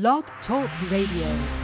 Blog Talk Radio.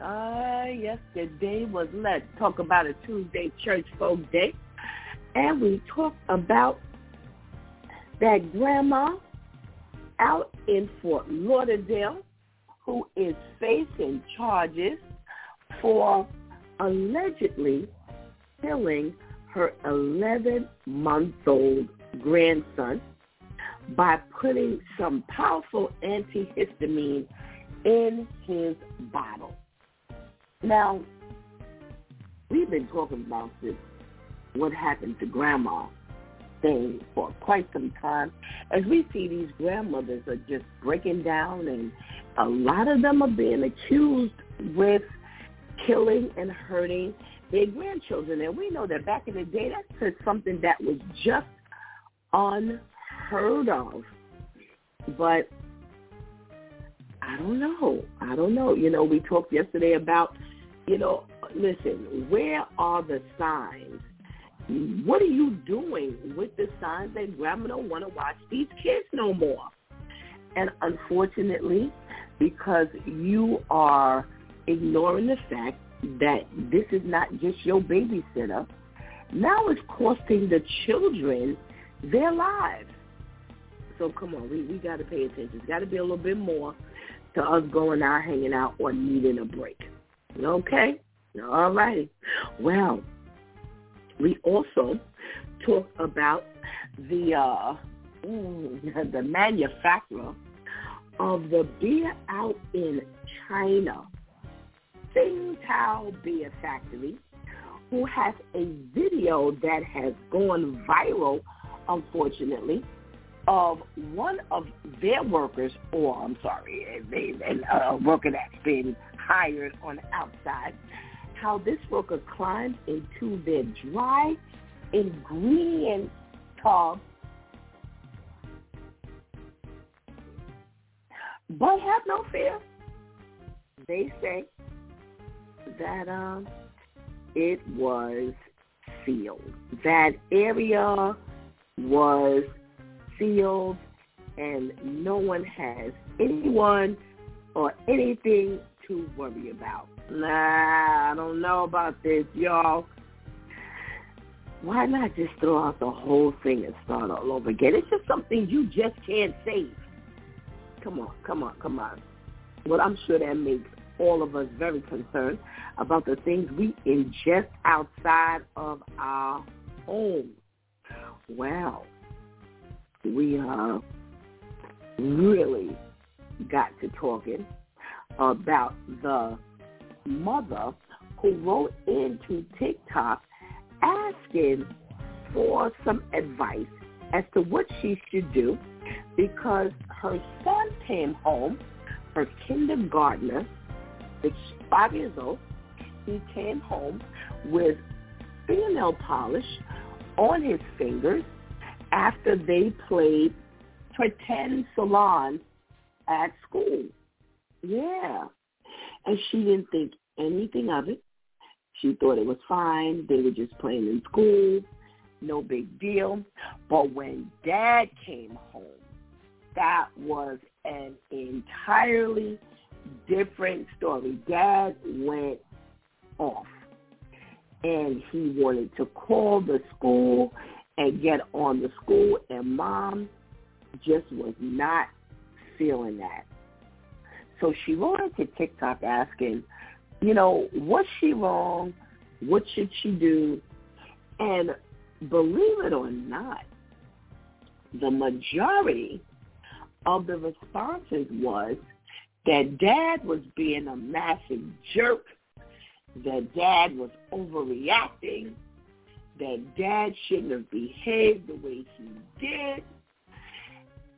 Uh, yesterday was Let's Talk About a Tuesday Church Folk Day. And we talked about that grandma out in Fort Lauderdale who is facing charges for allegedly killing her 11-month-old grandson by putting some powerful antihistamine in his bottle. Now, we've been talking about this, what happened to grandma thing for quite some time. As we see these grandmothers are just breaking down and a lot of them are being accused with killing and hurting their grandchildren. And we know that back in the day, that that's something that was just unheard of. But I don't know. I don't know. You know, we talked yesterday about, you know, listen, where are the signs? What are you doing with the signs that grandma don't want to watch these kids no more? And unfortunately, because you are ignoring the fact that this is not just your babysitter, now it's costing the children their lives. So come on, we, we got to pay attention. It's got to be a little bit more to us going out, hanging out, or needing a break. Okay? All righty. Well, we also talk about the uh, mm, the manufacturer of the beer out in China, Tsingtao Beer Factory, who has a video that has gone viral, unfortunately, of one of their workers, or I'm sorry, they, a worker that's been hired on the outside, how this worker climbed into their dry ingredient tub, but have no fear. They say that um, it was sealed. That area was sealed and no one has anyone or anything to worry about. Nah, I don't know about this, y'all. Why not just throw out the whole thing and start all over again? It's just something you just can't save. Come on, come on, come on. Well, I'm sure that makes all of us very concerned about the things we ingest outside of our home. Well, we uh, really got to talking about the mother who wrote into TikTok asking for some advice as to what she should do because her son came home her kindergartner, six, five years old, he came home with fingernail polish on his fingers after they played pretend salon at school. Yeah. And she didn't think anything of it. She thought it was fine. They were just playing in school. No big deal. But when dad came home, that was an entirely different story. Dad went off and he wanted to call the school and get on the school and mom just was not feeling that. So she wrote to TikTok asking, you know, was she wrong? What should she do? And believe it or not, the majority of the responses was that dad was being a massive jerk, that dad was overreacting, that dad shouldn't have behaved the way he did.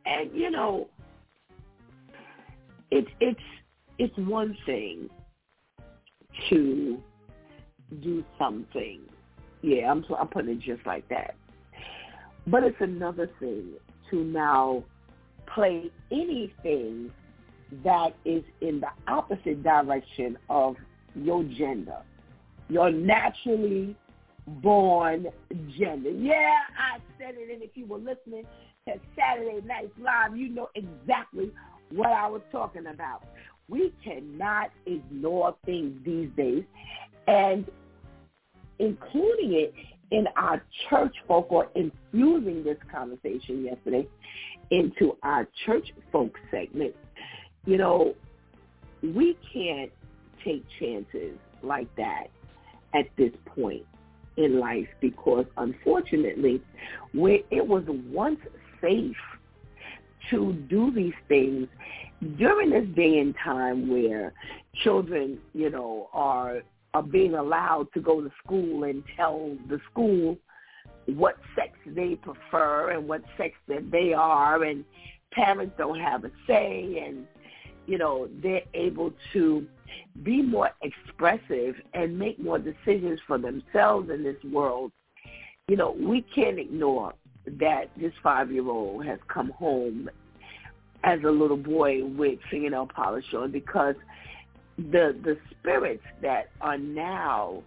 And you know, it's it's it's one thing to do something. Yeah, I'm I'm putting it just like that. But it's another thing to now play anything that is in the opposite direction of your gender, your naturally born gender. Yeah, I said it, and if you were listening to Saturday Night Live, you know exactly what I was talking about. We cannot ignore things these days, and including it in our church folk or infusing this conversation yesterday into our church folk segment, you know, we can't take chances like that at this point in life because unfortunately, where it was once safe to do these things during this day and time where children, you know, are are being allowed to go to school and tell the school what sex they prefer and what sex that they are and parents don't have a say and you know they're able to be more expressive and make more decisions for themselves in this world. You know we can't ignore that this five year old has come home as a little boy with fingernail polish on because the the spirits that are now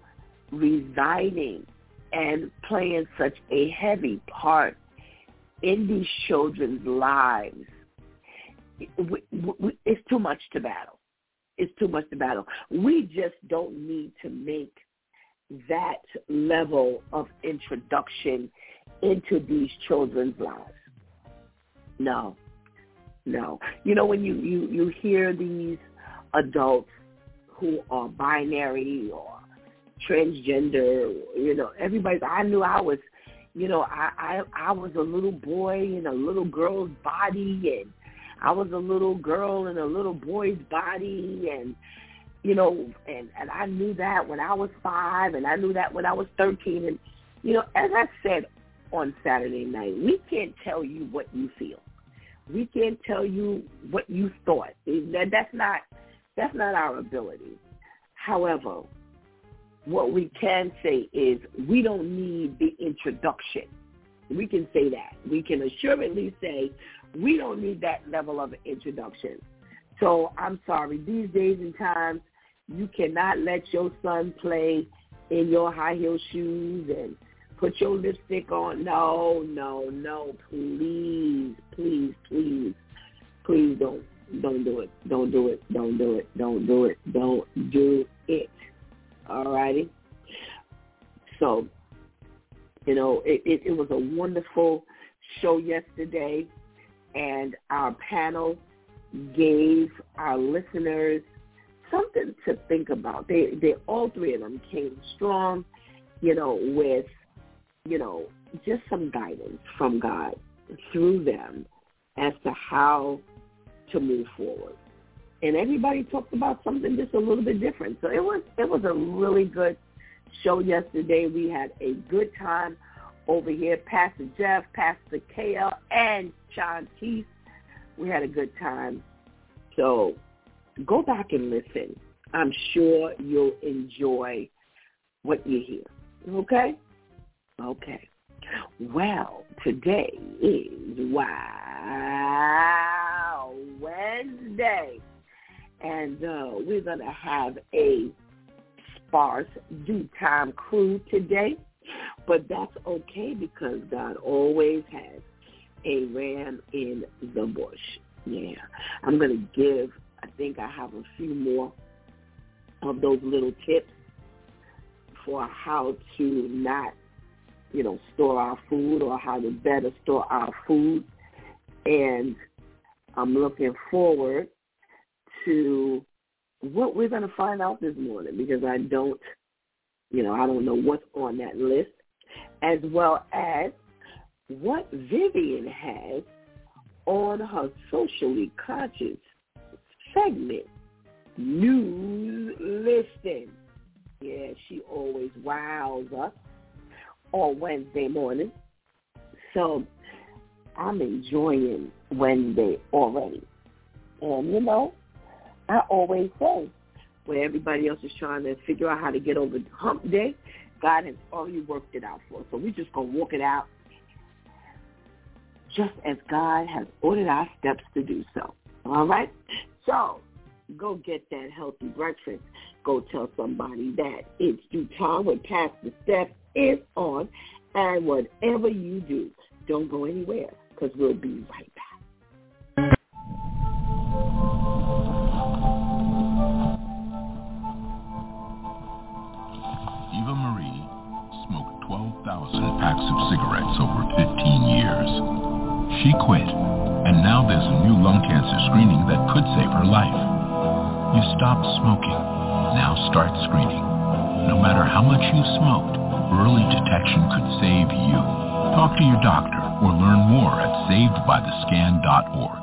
residing and playing such a heavy part in these children's lives it's too much to battle it's too much to battle. We just don't need to make that level of introduction into these children's lives. No. No. You know when you you you hear these adults who are binary or transgender, you know, everybody. I knew I was, you know, I I I was a little boy in a little girl's body, and I was a little girl in a little boy's body, and you know, and and I knew that when I was five, and I knew that when I was thirteen, and you know, as I said on Saturday night, we can't tell you what you feel. We can't tell you what you thought. That that's not that's not our ability. However, what we can say is we don't need the introduction. We can say that. We can assuredly say we don't need that level of introduction. So I'm sorry, these days and times, you cannot let your son play in your high heel shoes and put your lipstick on. No, no, no, please, please, please, please don't don't do it. Don't do it. Don't do it. Don't do it. Don't do it. All righty. So, you know, it, it, it was a wonderful show yesterday, and our panel gave our listeners something to think about. They, they all three of them came strong, you know, with, you know, just some guidance from God through them as to how to move forward. And everybody talked about something just a little bit different. So it was it was a really good show yesterday. We had a good time over here. Pastor Jeff, Pastor KL, and Sean Keith. We had a good time. So go back and listen. I'm sure you'll enjoy what you hear. Okay? Okay. Well, today is Wow Wednesday. And uh, we're going to have a sparse DEW time crew today. But that's okay because God always has a ram in the bush. Yeah. I'm going to give, I think I have a few more of those little tips for how to not, you know, store our food or how to better store our food. And I'm looking forward to what we're going to find out this morning because I don't, you know, I don't know what's on that list, as well as what Vivian has on her socially conscious segment, News Listing. Yeah, she always wows us on Wednesday morning. So I'm enjoying Wednesday already. And, you know, I always say, where everybody else is trying to figure out how to get over hump day, God has already worked it out for us. So we're just to walk it out just as God has ordered our steps to do so. All right? So go get that healthy breakfast. Go tell somebody that it's DEW time when the step is on. And whatever you do, don't go anywhere because we'll be right back. She quit, and now there's a new lung cancer screening that could save her life. You stopped smoking. Now start screening. No matter how much you smoked, early detection could save you. Talk to your doctor or learn more at savedbythescan.org.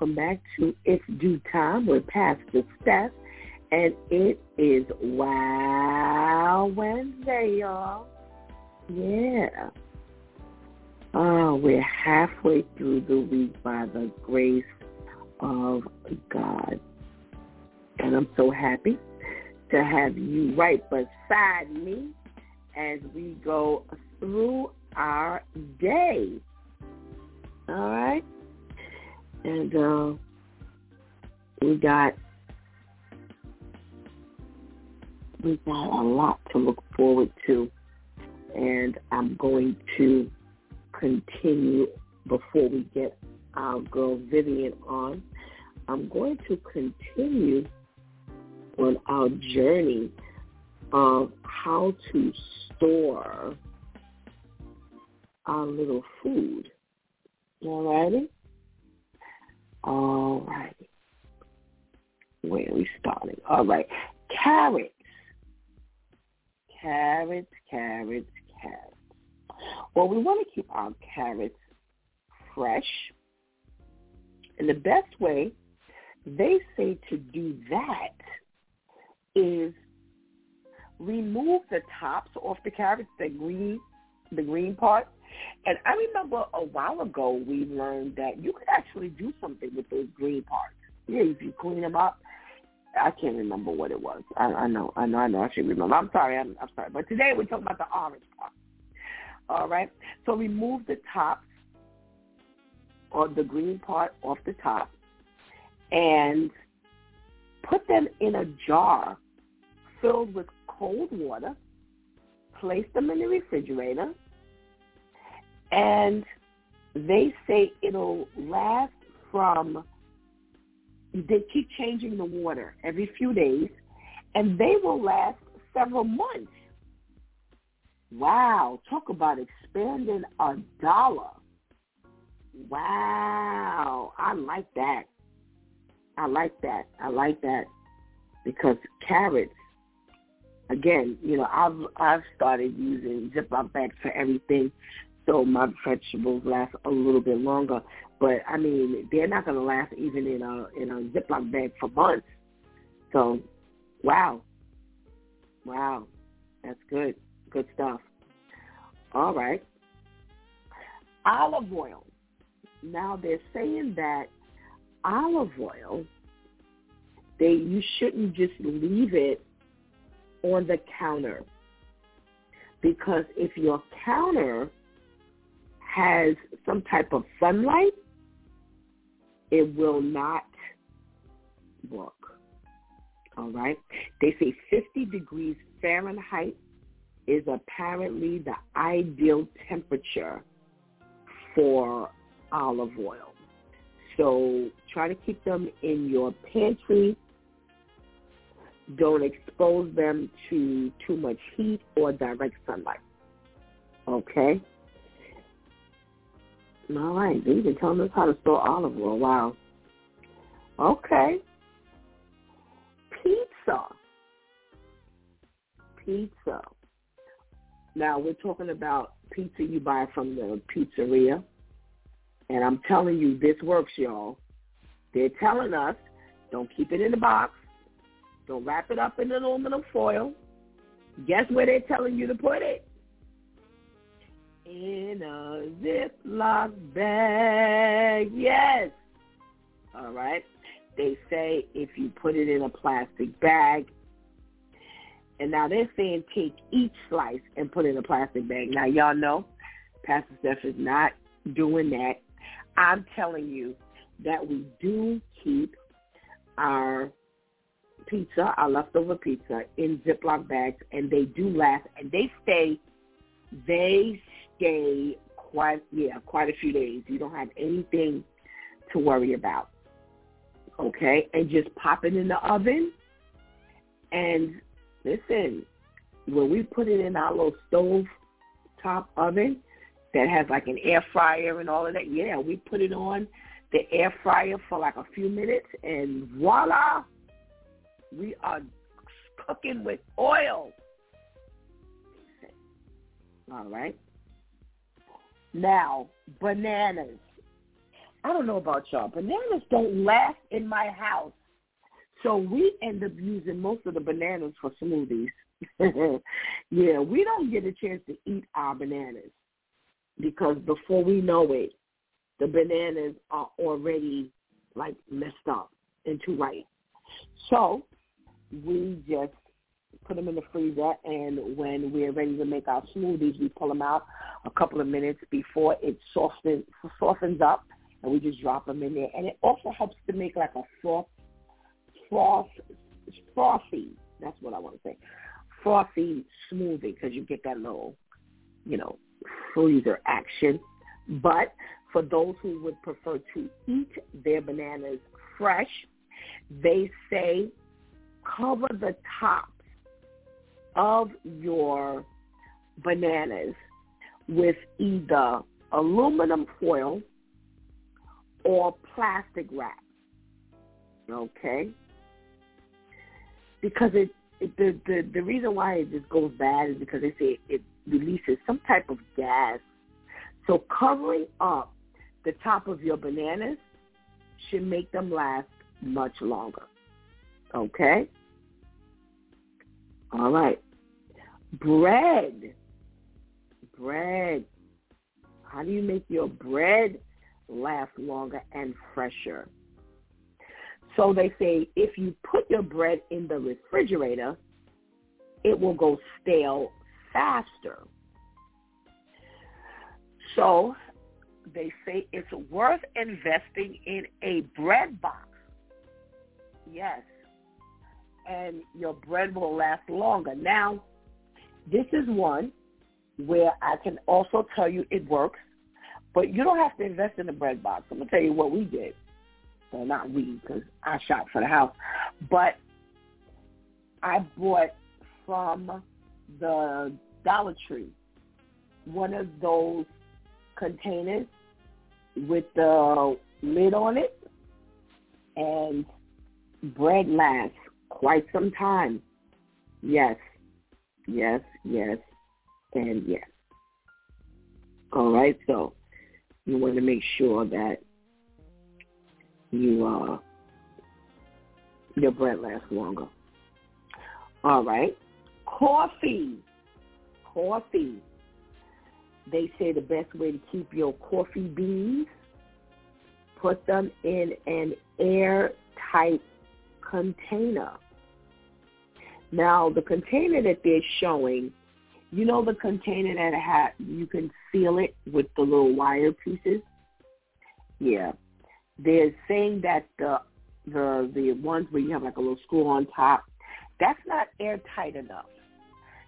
Welcome back to It's DEW Time with Pastor Steph, and it is Wow Wednesday, y'all. Yeah. Oh, we're halfway through the week by the grace of God. And I'm so happy to have you right beside me as we go through our day. All right? And uh, we got we got a lot to look forward to. And I'm going to continue before we get our girl Vivian on. I'm going to continue on our journey of how to store our little food. All righty? All righty. Where are we starting? All right. Carrots. Carrots, carrots, carrots. Well, we want to keep our carrots fresh. And the best way they say to do that is remove the tops off the carrots, the green, the green part, and I remember a while ago we learned that you could actually do something with those green parts. Yeah, if you clean them up. I can't remember what it was. I, I know, I know, I know. I should remember. I'm sorry. I'm, I'm sorry. But today we're talking about the orange part. All right. So remove the top or the green part off the top, and put them in a jar filled with cold water. Place them in the refrigerator and they say it'll last from they keep changing the water every few days and they will last several months. Wow, talk about expanding a dollar. Wow, I like that. I like that. I like that because carrots. Again, you know, I've I've started using Ziploc bags for everything, so my vegetables last a little bit longer. But I mean, they're not going to last even in a in a Ziploc bag for months. So, wow, wow, that's good, good stuff. All right, olive oil. Now they're saying that olive oil, they you shouldn't just leave it on the counter because if your counter has some type of sunlight, it will not work. All right. They say 50 degrees Fahrenheit is apparently the ideal temperature for olive oil. So try to keep them in your pantry. Don't expose them to too much heat or direct sunlight. Okay? All right. They've been telling us how to store olive oil. Wow. Okay. Pizza. Pizza. Now we're talking about pizza you buy from the pizzeria. And I'm telling you, this works, y'all. They're telling us, don't keep it in the box. Don't wrap it up in aluminum foil. Guess where they're telling you to put it? In a Ziploc bag. Yes. All right. They say if you put it in a plastic bag, and now they're saying take each slice and put it in a plastic bag. Now y'all know Pastor Steph is not doing that. I'm telling you that we do keep our pizza, our leftover pizza, in Ziploc bags, and they do last, and they stay, they stay quite, yeah, quite a few days. You don't have anything to worry about, okay? And just pop it in the oven, and listen, when we put it in our little stove top oven that has like an air fryer and all of that, yeah, we put it on the air fryer for like a few minutes, and voila, we are cooking with oil. All right. Now, bananas. I don't know about y'all. Bananas don't last in my house. So we end up using most of the bananas for smoothies. yeah, we don't get a chance to eat our bananas because before we know it, the bananas are already like messed up and too ripe. So we just put them in the freezer, and when we're ready to make our smoothies, we pull them out a couple of minutes before it softens softens up, and we just drop them in there. And it also helps to make like a froth, froth, frothy. That's what I want to say, frothy smoothie because you get that little, you know, freezer action. But for those who would prefer to eat their bananas fresh, they say cover the tops of your bananas with either aluminum foil or plastic wrap. Okay? Because it, it the, the the reason why it just goes bad is because they say it releases some type of gas. So covering up the top of your bananas should make them last much longer. Okay? All right. Bread. Bread. How do you make your bread last longer and fresher? So they say if you put your bread in the refrigerator, it will go stale faster. So they say it's worth investing in a bread box. Yes. And your bread will last longer. Now, this is one where I can also tell you it works, but you don't have to invest in a bread box. I'm going to tell you what we did. Well, not we, because I shop for the house. But I bought from the Dollar Tree. One of those containers with the lid on it and bread lasts quite some time. Yes, yes, yes, and yes. All right, so you want to make sure that you uh your bread lasts longer. All right. Coffee. Coffee. They say the best way to keep your coffee beans, put them in an airtight container. Now, the container that they're showing, you know the container that had you can seal it with the little wire pieces? Yeah. They're saying that the the the ones where you have like a little screw on top, that's not airtight enough.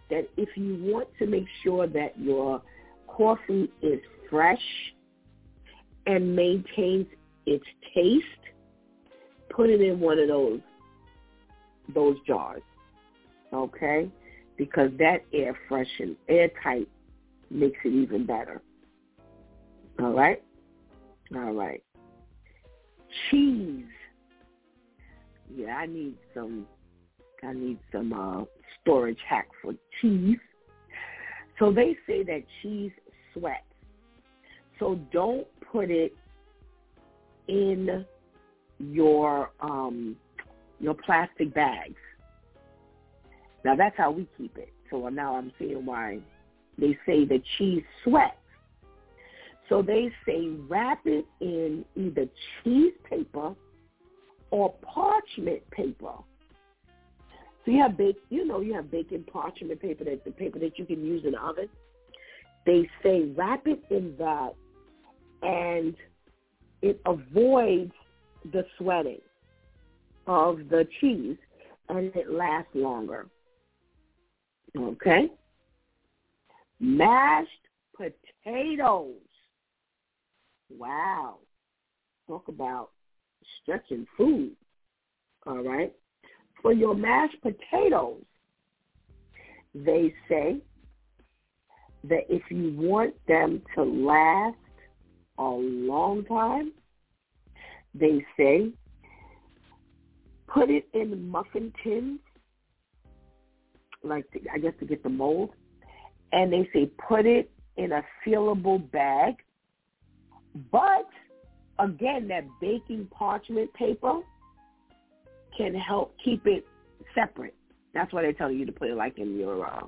That if you want to make sure that your coffee is fresh and maintains its taste, put it in one of those those jars. Okay? Because that air fresh and airtight makes it even better. All right? All right. Cheese. Yeah, I need some I need some uh storage hack for cheese. So they say that cheese sweats. So don't put it in your um your plastic bags. Now that's how we keep it. So now I'm seeing why they say the cheese sweats. So they say wrap it in either cheese paper or parchment paper. So you have bake, you know, you have baking parchment paper, that's the paper that you can use in the oven. They say wrap it in that, and it avoids the sweating of the cheese, and it lasts longer. Okay? Mashed potatoes. Wow. Talk about stretching food. All right? For your mashed potatoes, they say that if you want them to last a long time, they say put it in muffin tins, like to, I guess to get the mold, and they say put it in a sealable bag. But again, that baking parchment paper can help keep it separate. That's why they tell you to put it like in your uh,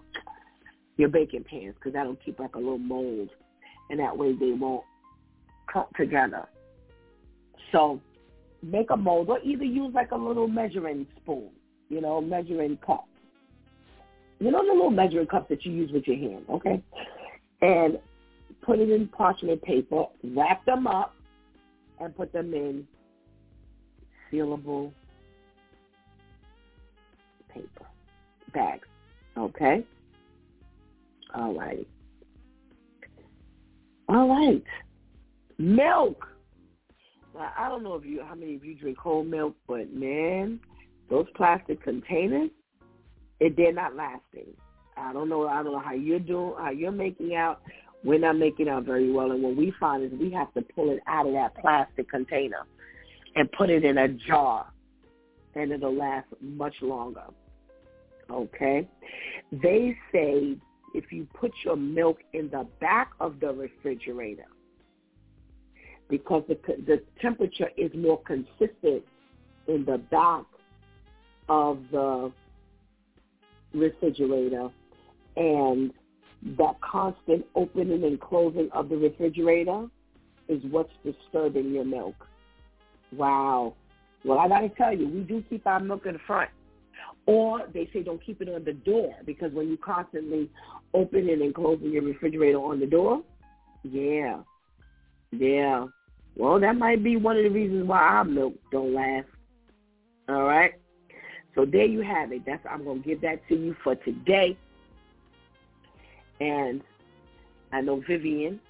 your baking pans because that'll keep like a little mold, and that way they won't come together. So make a mold or either use like a little measuring spoon, you know, measuring cup. You know the little measuring cups that you use with your hand, okay? And put it in parchment paper, wrap them up, and put them in sealable paper bags. Okay? All right. All right. Milk. Now, I don't know if you how many of you drink whole milk, but man, those plastic containers, it they're not lasting. I don't know. I don't know how you're doing, how you're making out. We're not making out very well, and what we find is we have to pull it out of that plastic container and put it in a jar, and it'll last much longer. Okay, they say if you put your milk in the back of the refrigerator because the, the temperature is more consistent in the back of the refrigerator and that constant opening and closing of the refrigerator is what's disturbing your milk. Wow. Well, I got to tell you, we do keep our milk in the front. Or they say don't keep it on the door because when you constantly opening and closing your refrigerator on the door, yeah, yeah, well, that might be one of the reasons why our milk don't last. All right. So there you have it. That's I'm gonna give that to you for today. And I know Vivian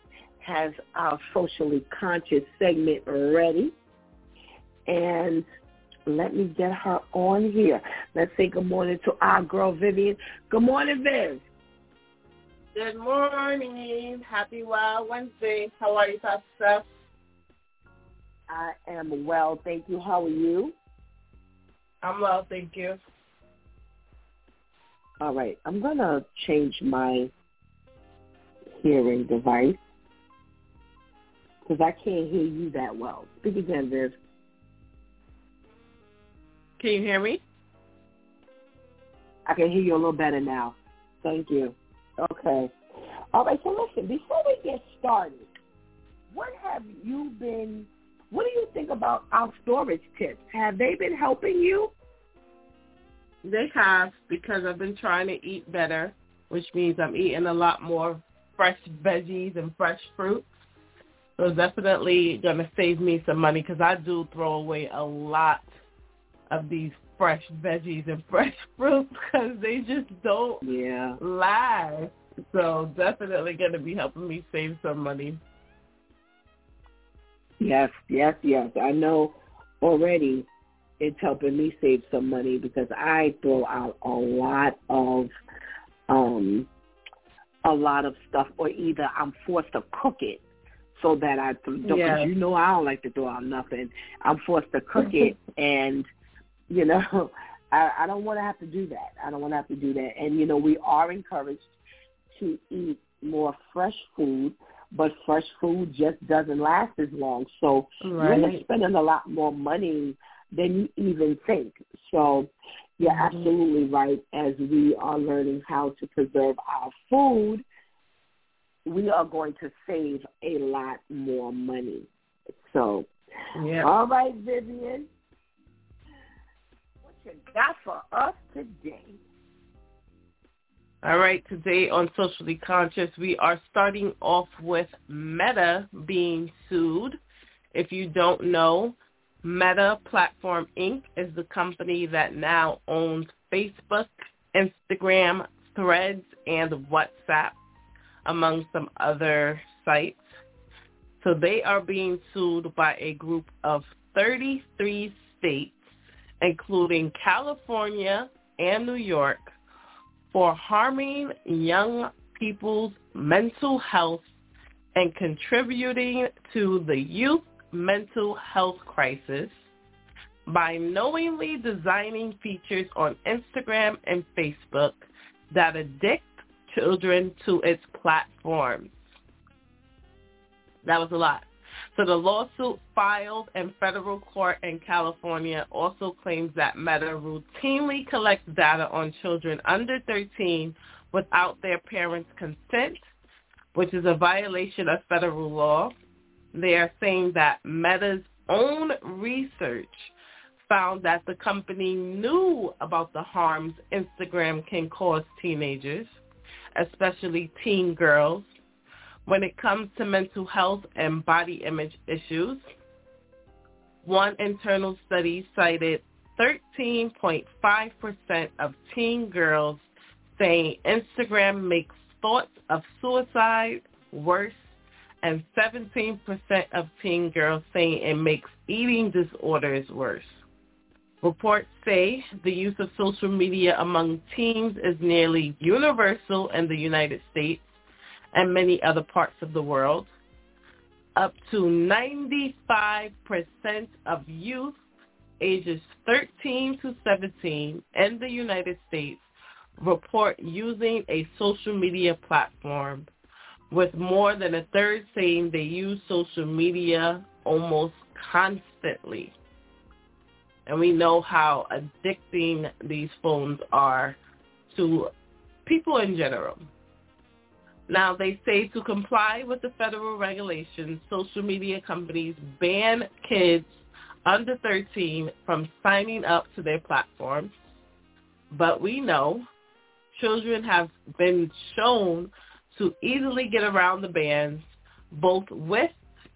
has our socially conscious segment ready. And let me get her on here. Let's say good morning to our girl Vivian. Good morning, Viv. Good morning. Happy Wild Wednesday. How are you, Pastor I am well, thank you. How are you? I'm well, thank you. All right, I'm going to change my hearing device because I can't hear you that well. Speak again, Viv. Can you hear me? I can hear you a little better now. Thank you. Okay. All right, so listen, before we get started, what have you been, what do you think about our storage tips? Have they been helping you? They have because I've been trying to eat better, which means I'm eating a lot more fresh veggies and fresh fruits. So it's definitely going to save me some money because I do throw away a lot of these fresh veggies and fresh fruits because they just don't yeah. last. So definitely going to be helping me save some money. Yes, yes, yes. I know already it's helping me save some money because I throw out a lot of um a lot of stuff or either I'm forced to cook it so that I don't yes. you know I don't like to throw out nothing. I'm forced to cook it and you know, I, I don't want to have to do that. I don't want to have to do that. And you know, we are encouraged to eat more fresh food, but fresh food just doesn't last as long. So right. you're spending a lot more money than you even think. So you're mm-hmm. absolutely right. As we are learning how to preserve our food, we are going to save a lot more money. So, yeah. all right, Vivian, what you got for us today? All right, today on Socially Conscious, we are starting off with Meta being sued. If you don't know, Meta Platform Inc. is the company that now owns Facebook, Instagram, Threads, and WhatsApp, among some other sites. So they are being sued by a group of 33 states, including California and New York, for harming young people's mental health and contributing to the youth mental health crisis by knowingly designing features on Instagram and Facebook that addict children to its platforms. That was a lot. So the lawsuit filed in federal court in California also claims that Meta routinely collects data on children under 13 without their parents' consent, which is a violation of federal law. They are saying that Meta's own research found that the company knew about the harms Instagram can cause teenagers, especially teen girls, when it comes to mental health and body image issues. One internal study cited 13.5% of teen girls saying Instagram makes thoughts of suicide worse and 17% of teen girls saying it makes eating disorders worse. Reports say the use of social media among teens is nearly universal in the United States and many other parts of the world. Up to 95% of youth ages 13 to 17 in the United States report using a social media platform, with more than a third saying they use social media almost constantly. And we know how addicting these phones are to people in general. Now, they say to comply with the federal regulations, social media companies ban kids under 13 from signing up to their platforms. But we know children have been shown to easily get around the bans both with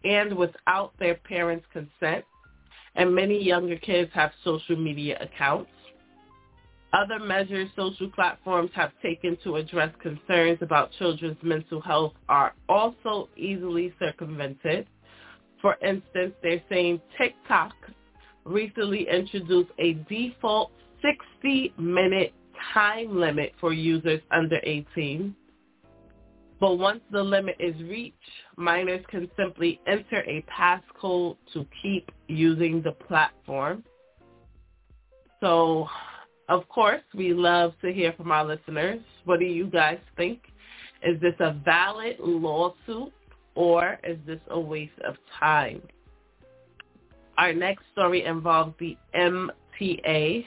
and without their parents' consent, and many younger kids have social media accounts. Other measures social platforms have taken to address concerns about children's mental health are also easily circumvented. For instance, they're saying TikTok recently introduced a default 60-minute time limit for users under 18. But once the limit is reached, minors can simply enter a passcode to keep using the platform. So, of course, we love to hear from our listeners. What do you guys think? Is this a valid lawsuit or is this a waste of time? Our next story involves the MTA.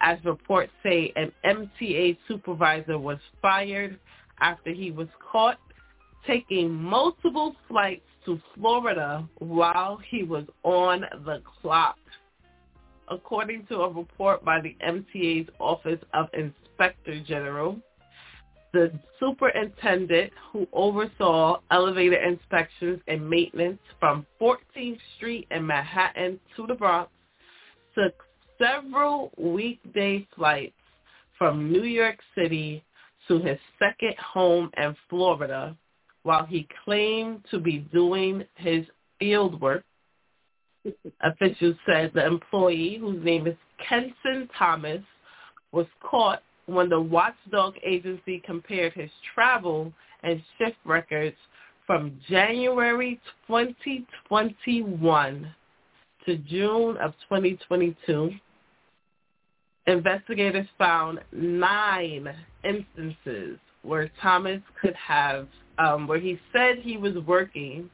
As reports say, an MTA supervisor was fired after he was caught taking multiple flights to Florida while he was on the clock. According to a report by the MTA's Office of Inspector General, the superintendent who oversaw elevator inspections and maintenance from 14th Street in Manhattan to the Bronx took several weekday flights from New York City to his second home in Florida while he claimed to be doing his field work. Officials said the employee, whose name is Kenson Thomas, was caught when the watchdog agency compared his travel and shift records from January 2021 to June of 2022, investigators found nine instances where Thomas could have, um, where he said he was working,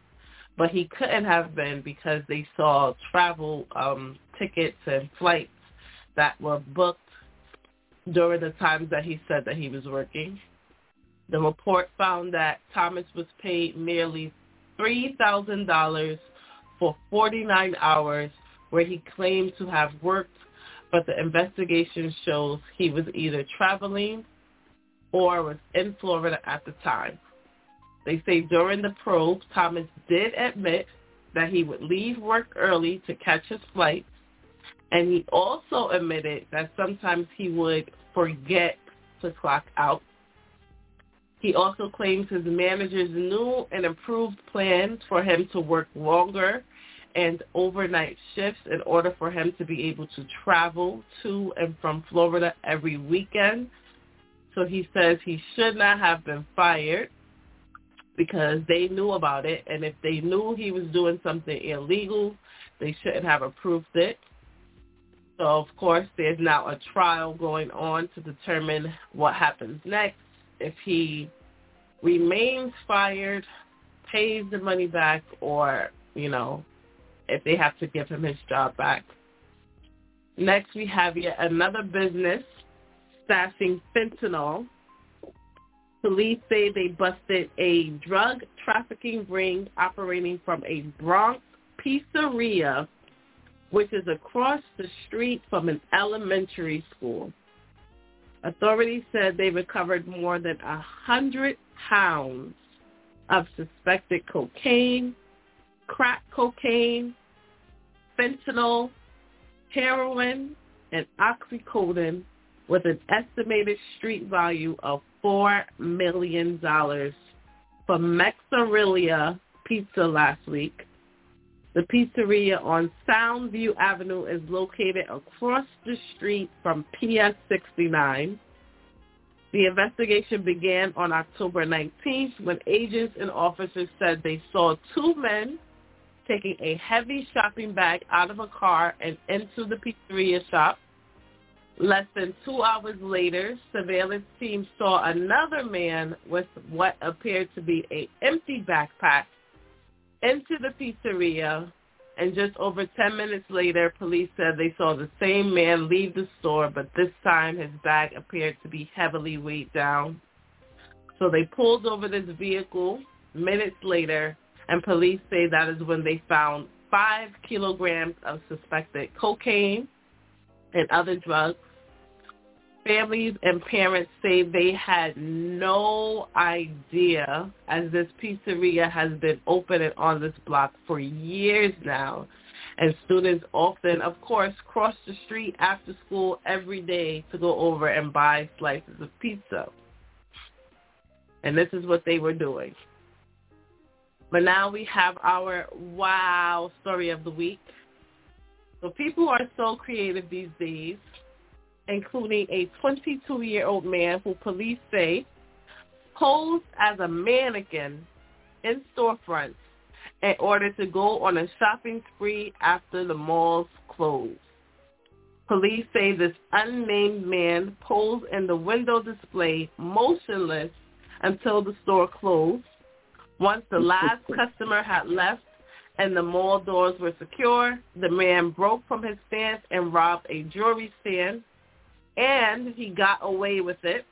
but he couldn't have been because they saw travel um, tickets and flights that were booked during the times that he said that he was working. The report found that Thomas was paid merely $3,000 for 49 hours where he claimed to have worked, but the investigation shows he was either traveling or was in Florida at the time. They say during the probe, Thomas did admit that he would leave work early to catch his flight and he also admitted that sometimes he would forget to clock out. He also claims his managers knew and approved plans for him to work longer and overnight shifts in order for him to be able to travel to and from Florida every weekend. So he says he should not have been fired because they knew about it. And if they knew he was doing something illegal, they shouldn't have approved it. So of course, there's now a trial going on to determine what happens next. If he remains fired, pays the money back, or, you know, if they have to give him his job back. Next, we have yet another business stashing fentanyl. Police say they busted a drug trafficking ring operating from a Bronx pizzeria which is across the street from an elementary school. Authorities said they recovered more than a hundred pounds of suspected cocaine, crack cocaine, fentanyl, heroin, and oxycodone with an estimated street value of $4 million from Mexerilia Pizza last week. The pizzeria on Soundview Avenue is located across the street from PS 69. The investigation began on October 19th when agents and officers said they saw two men taking a heavy shopping bag out of a car and into the pizzeria shop. Less than two hours later, surveillance team saw another man with what appeared to be an empty backpack into the pizzeria, and just over 10 minutes later, police said they saw the same man leave the store, but this time his bag appeared to be heavily weighed down. So they pulled over this vehicle minutes later, and police say that is when they found five kilograms of suspected cocaine and other drugs families and parents say they had no idea as this pizzeria has been open and on this block for years now. And students often, of course, cross the street after school every day to go over and buy slices of pizza. And this is what they were doing. But now we have our wow story of the week. So people are so creative these days, including a 22-year-old man who police say posed as a mannequin in storefronts in order to go on a shopping spree after the malls closed. Police say this unnamed man posed in the window display motionless until the store closed. Once the last customer had left and the mall doors were secure, the man broke from his stance and robbed a jewelry stand, and he got away with it.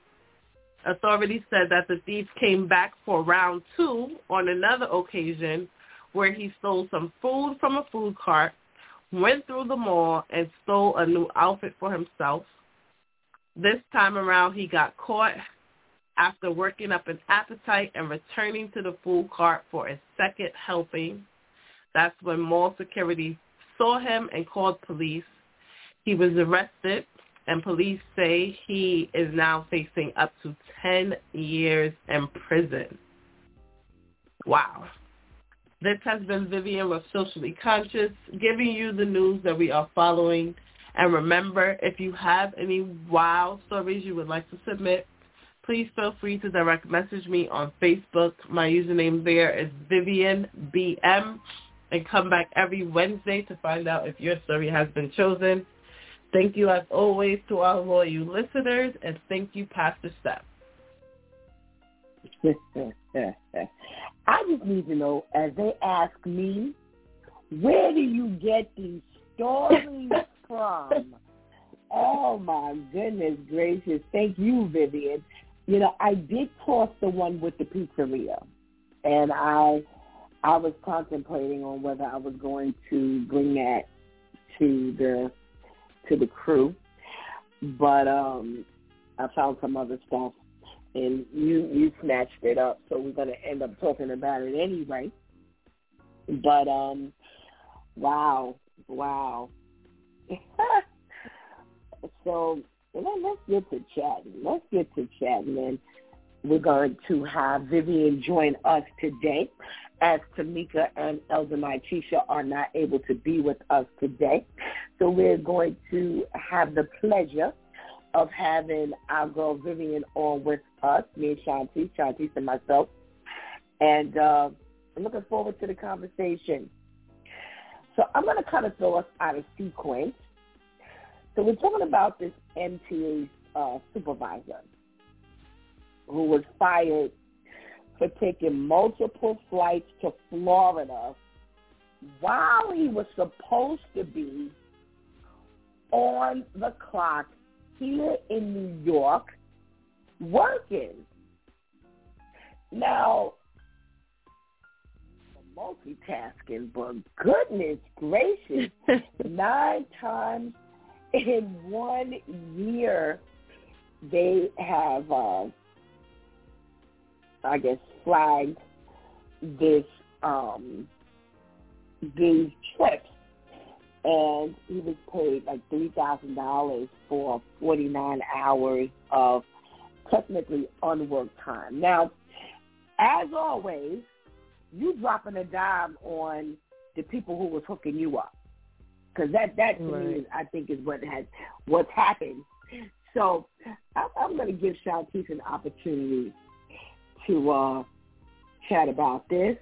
Authorities said that the thief came back for round two on another occasion where he stole some food from a food cart, went through the mall, and stole a new outfit for himself. This time around, he got caught after working up an appetite and returning to the food cart for a second helping. That's when mall security saw him and called police. He was arrested, and police say he is now facing up to 10 years in prison. Wow. This has been Vivian with Socially Conscious, giving you the news that we are following. And remember, if you have any wild stories you would like to submit, please feel free to direct message me on Facebook. My username there is Vivian BM. And come back every Wednesday to find out if your story has been chosen. Thank you as always to our loyal you listeners, and thank you, Pastor Steph. I just need to know, as they ask me, where do you get these stories from? Oh my goodness gracious! Thank you, Vivian. You know, I did cross the one with the pizzeria, and I, I was contemplating on whether I was going to bring that to the to the crew, but um, I found some other stuff and you you snatched it up, so we're gonna end up talking about it anyway. But um, wow, wow. so well, let's get to chatting. Let's get to chatting, and we're going to have Vivian join us today, as Tamika and Elder Tisha are not able to be with us today. So we're going to have the pleasure of having our girl Vivian on with us, me and Shanti, Shanti and myself. And uh, I'm looking forward to the conversation. So I'm going to kind of throw us out of sequence. So we're talking about this MTA uh, supervisor who was fired for taking multiple flights to Florida while he was supposed to be on the clock here in New York working. Now, multitasking, but goodness gracious, nine times in one year they have, uh, I guess, flagged this um, these trips and he was paid like three thousand dollars for forty nine hours of technically unworked time. Now, as always, you dropping a dime on the people who was hooking you up, because that that to right. me I think is what has what's happened. So I, I'm going to give Shantice an opportunity to uh, chat about this,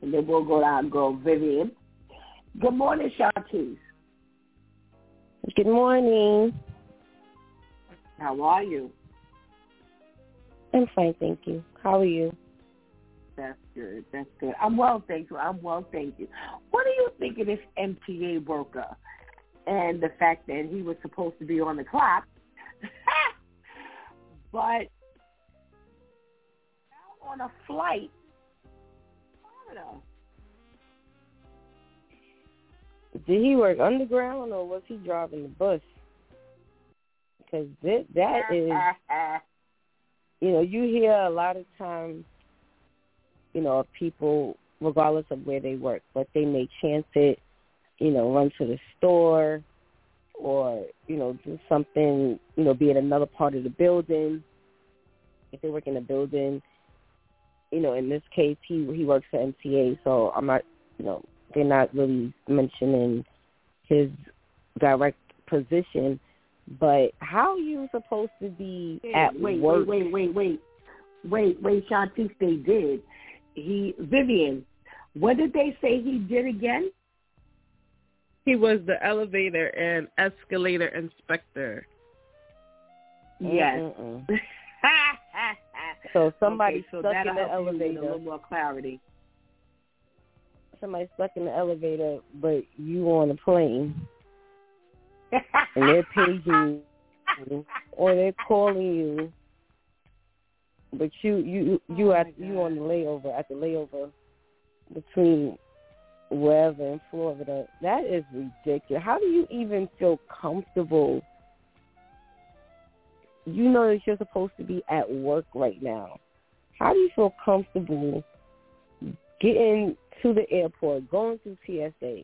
and then we'll go down and go Vivian Good morning, Shantice. Good morning. How are you? I'm fine, thank you. How are you? That's good. That's good. I'm well, thank you. I'm well, thank you. What do you think of this MTA worker and the fact that he was supposed to be on the clock, but on a flight, Florida. Did he work underground or was he driving the bus? Because that that is, you know, you hear a lot of times, you know, people regardless of where they work, but they may chance it, you know, run to the store or you know do something, you know, be in another part of the building. If they work in a building, you know, in this case, he he works for MTA, so I'm not, you know, they're not really mentioning his direct position. But how are you supposed to be at wait, work? Wait, wait, wait, wait, wait, wait, Shantice, they did. He Vivian, what did they say he did again? He was the elevator and escalator inspector. Yes. So somebody okay, so stuck in the help you get elevator. A little more clarity. Somebody stuck in the elevator, but you on a plane, and they're paging you, or they're calling you, but you you you Oh, at you on the layover at the layover between wherever in Florida. That is ridiculous. How do you even feel comfortable? You know that you're supposed to be at work right now. How do you feel comfortable getting to the airport, going through TSA,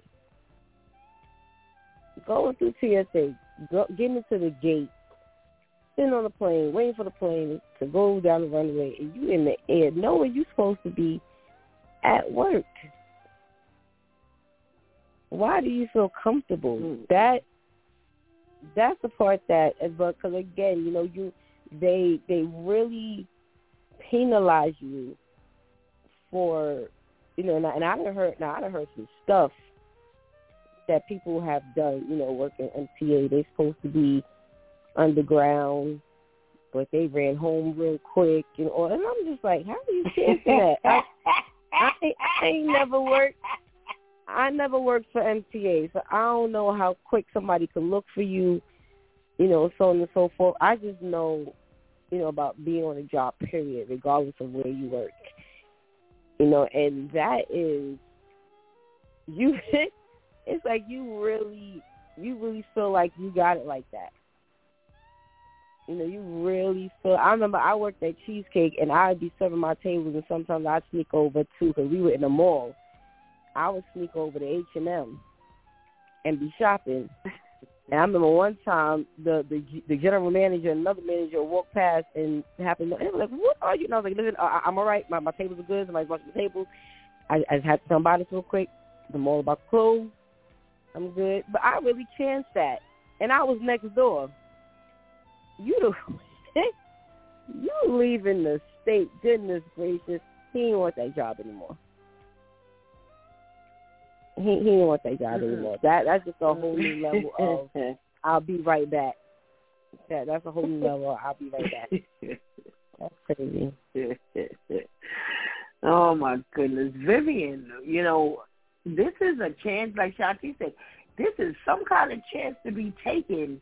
going through TSA, go, getting to the gate, sitting on the plane, waiting for the plane to go down the runway, and you in the air, knowing you're supposed to be at work? Why do you feel comfortable? Mm. That that's the part that, but because again, you know, you they they really penalize you for you know, and I, and I done heard now I done heard some stuff that people have done, you know, working MTA. They're supposed to be underground, but they ran home real quick, and all. And I'm just like, how do you chancing that? I, I, I ain't never worked. I never worked for MTA, so I don't know how quick somebody could look for you, you know, so on and so forth. I just know, you know, about being on a job, period, regardless of where you work. You know, and that is you it's like you really you really feel like you got it like that. You know, you really feel. I remember I worked at Cheesecake, and I'd be serving my tables, and sometimes I'd sneak over too, because we were in the mall. I would sneak over to H and M and be shopping. And I remember one time the the the general manager and another manager walked past and happened. They were like, "What are you?" And I was like, "Listen, I, I'm all right. My my tables are good. Somebody's washing the tables. I, I had come by real quick. The mall about close. I'm good." But I really chanced that, and I was next door. You you leaving the state? Goodness gracious, he didn't want that job anymore. He he didn't want that job anymore. That that's just a whole new level of I'll be right back. That that's a whole new level. of I'll be right back. That's crazy. oh my goodness, Vivian! You know, this is a chance, like Shanti said. This is some kind of chance to be taken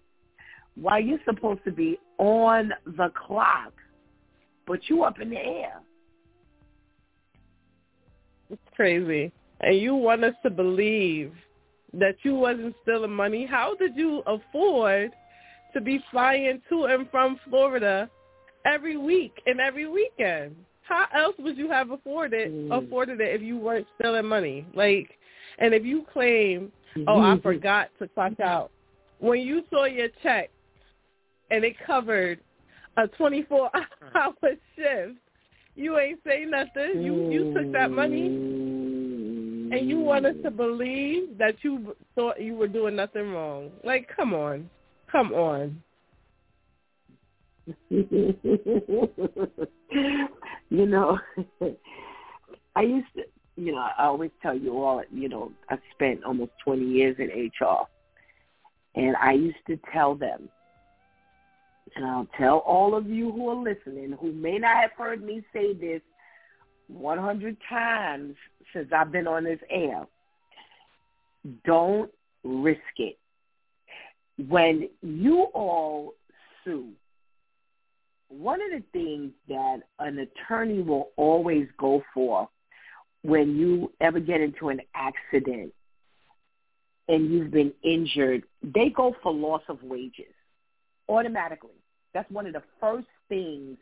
while you're supposed to be on the clock, but you up in the air. It's crazy. And you want us to believe that you wasn't stealing money. How did you afford to be flying to and from Florida every week and every weekend? How else would you have afforded Mm. afforded it if you weren't stealing money? Like, and if you claim, oh, I forgot to clock out, when you saw your check and it covered a 24 hour shift, you ain't say nothing. You you took that money and you want us to believe that you thought you were doing nothing wrong. Like, come on, come on. you know, I used to, you know, I always tell you all, you know, I spent almost 20 years in HR. And I used to tell them, and I'll tell all of you who are listening who may not have heard me say this 100 times since I've been on this air, don't risk it. When you all sue, one of the things that an attorney will always go for when you ever get into an accident and you've been injured, they go for loss of wages automatically. That's one of the first things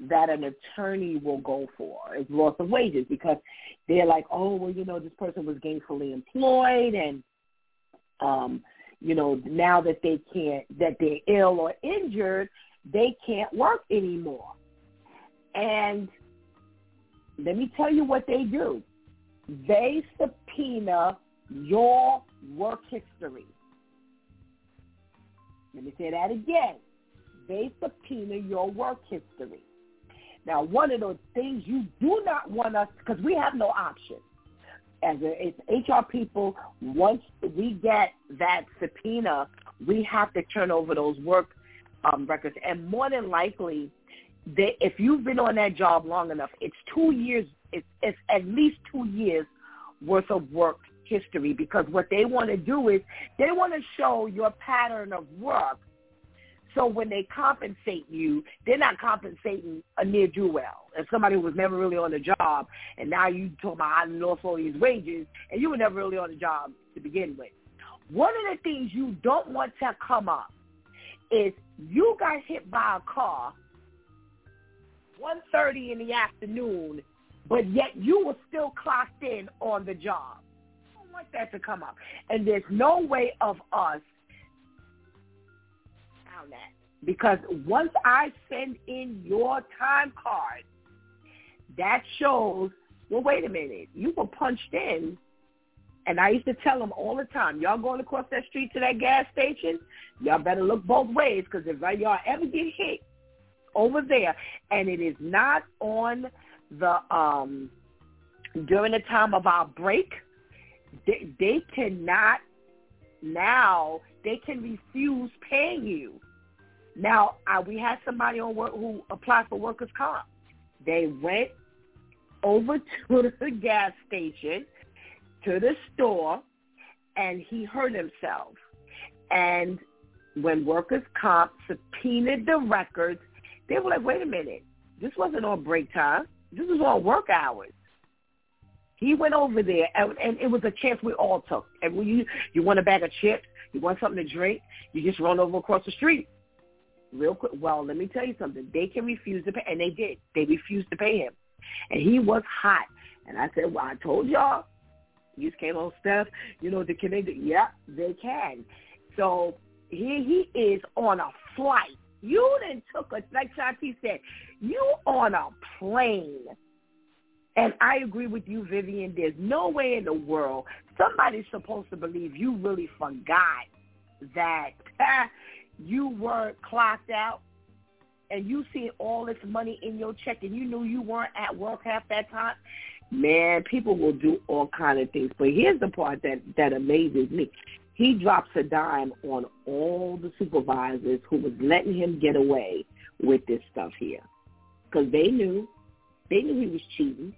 that an attorney will go for is loss of wages because they're like, oh, well, you know, this person was gainfully employed and, um, you know, now that they can't, that they're ill or injured, they can't work anymore. And let me tell you what they do. They subpoena your work history. Let me say that again. They subpoena your work history. Now, one of the things you do not want us, because we have no option. As a, as HR people, once we get that subpoena, we have to turn over those work um, records. And more than likely, they, if you've been on that job long enough, it's two years, it's, it's at least two years worth of work history because what they want to do is they want to show your pattern of work. So when they compensate you, they're not compensating a near do well. If somebody who was never really on the job and now you told about I lost all these wages and you were never really on the job to begin with. One of the things you don't want to come up is you got hit by a car 1.30 in the afternoon, but yet you were still clocked in on the job. I don't want that to come up. And there's no way of us down that. Because once I send in your time card, that shows, well, wait a minute, you were punched in. And I used to tell them all the time, y'all going across that street to that gas station, y'all better look both ways because if y'all ever get hit over there, and it is not on the um during the time of our break, they, they cannot now they can refuse paying you. Now uh, we had somebody on work who applied for workers' comp. They went over to the gas station, to the store, and he hurt himself. And when workers' comp subpoenaed the records, they were like, wait a minute, this wasn't on break time. This was on work hours. He went over there, and, and it was a chance we all took. And when you you want a bag of chips, you want something to drink, you just run over across the street, real quick. Well, let me tell you something. They can refuse to pay, and they did. They refused to pay him, and he was hot. And I said, well, I told y'all. You came on, Steph. You know, the can they do? Yeah, they can. So here he is on a flight you then took a, like Shanti said, you on a plane. And I agree with you, Vivian. There's no way in the world somebody's supposed to believe you really forgot that you weren't clocked out and you see all this money in your check and you knew you weren't at work half that time. Man, people will do all kind of things. But here's the part that, that amazes me. He drops a dime on all the supervisors who was letting him get away with this stuff here. Because they knew they knew he was cheating.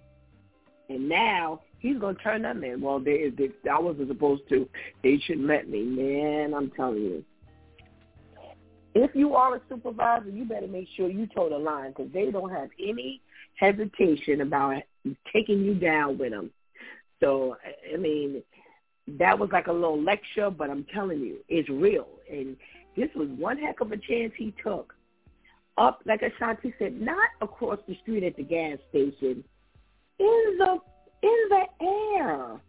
And now he's going to turn them in well they, they i wasn't supposed to. They shouldn't let me. Man i'm telling you if you are a supervisor you better make sure you toe the line because they don't have any hesitation about taking you down with them so i mean that was like a little lecture, but I'm telling you, it's real. And this was one heck of a chance he took. Up, like Ashanti said, not across the street at the gas station, in the in the air.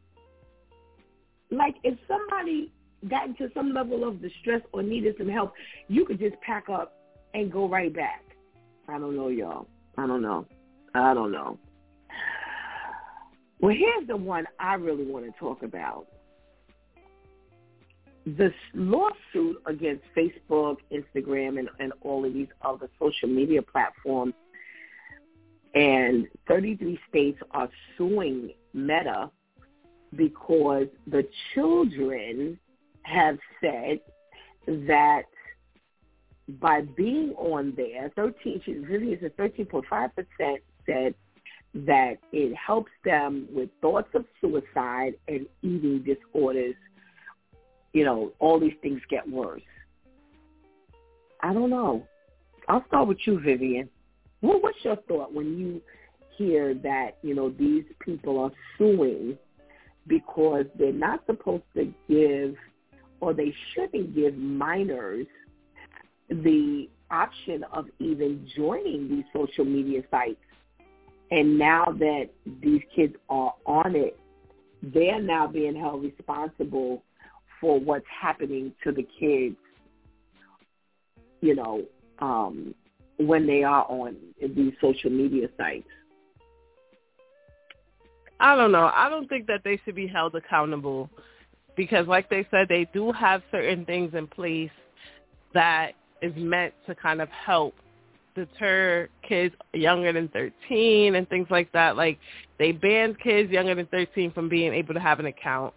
Like if somebody got into some level of distress or needed some help, you could just pack up and go right back. I don't know, y'all. I don't know. I don't know. Well, here's the one I really want to talk about this lawsuit against Facebook, Instagram, and, and all of these other social media platforms, and 33 states are suing Meta because the children have said that by being on there, 13, really is a 13.5% said that it helps them with thoughts of suicide and eating disorders you know, all these things get worse. I don't know. I'll start with you, Vivian. What, what's your thought when you hear that, you know, these people are suing because they're not supposed to give or they shouldn't give minors the option of even joining these social media sites. And now that these kids are on it, they're now being held responsible for what's happening to the kids, you know, um, when they are on these social media sites? I don't know. I don't think that they should be held accountable because like they said, they do have certain things in place that is meant to kind of help deter kids younger than 13 and things like that. Like they banned kids younger than 13 from being able to have an account.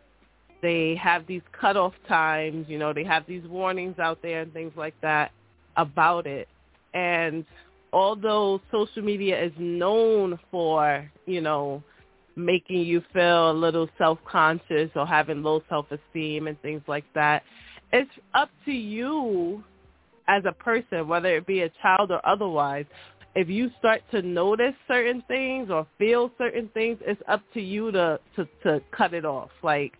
They have these cutoff times, you know, they have these warnings out there and things like that about it. And although social media is known for, you know, making you feel a little self-conscious or having low self-esteem and things like that, it's up to you as a person, whether it be a child or otherwise, if you start to notice certain things or feel certain things, it's up to you to to to cut it off. Like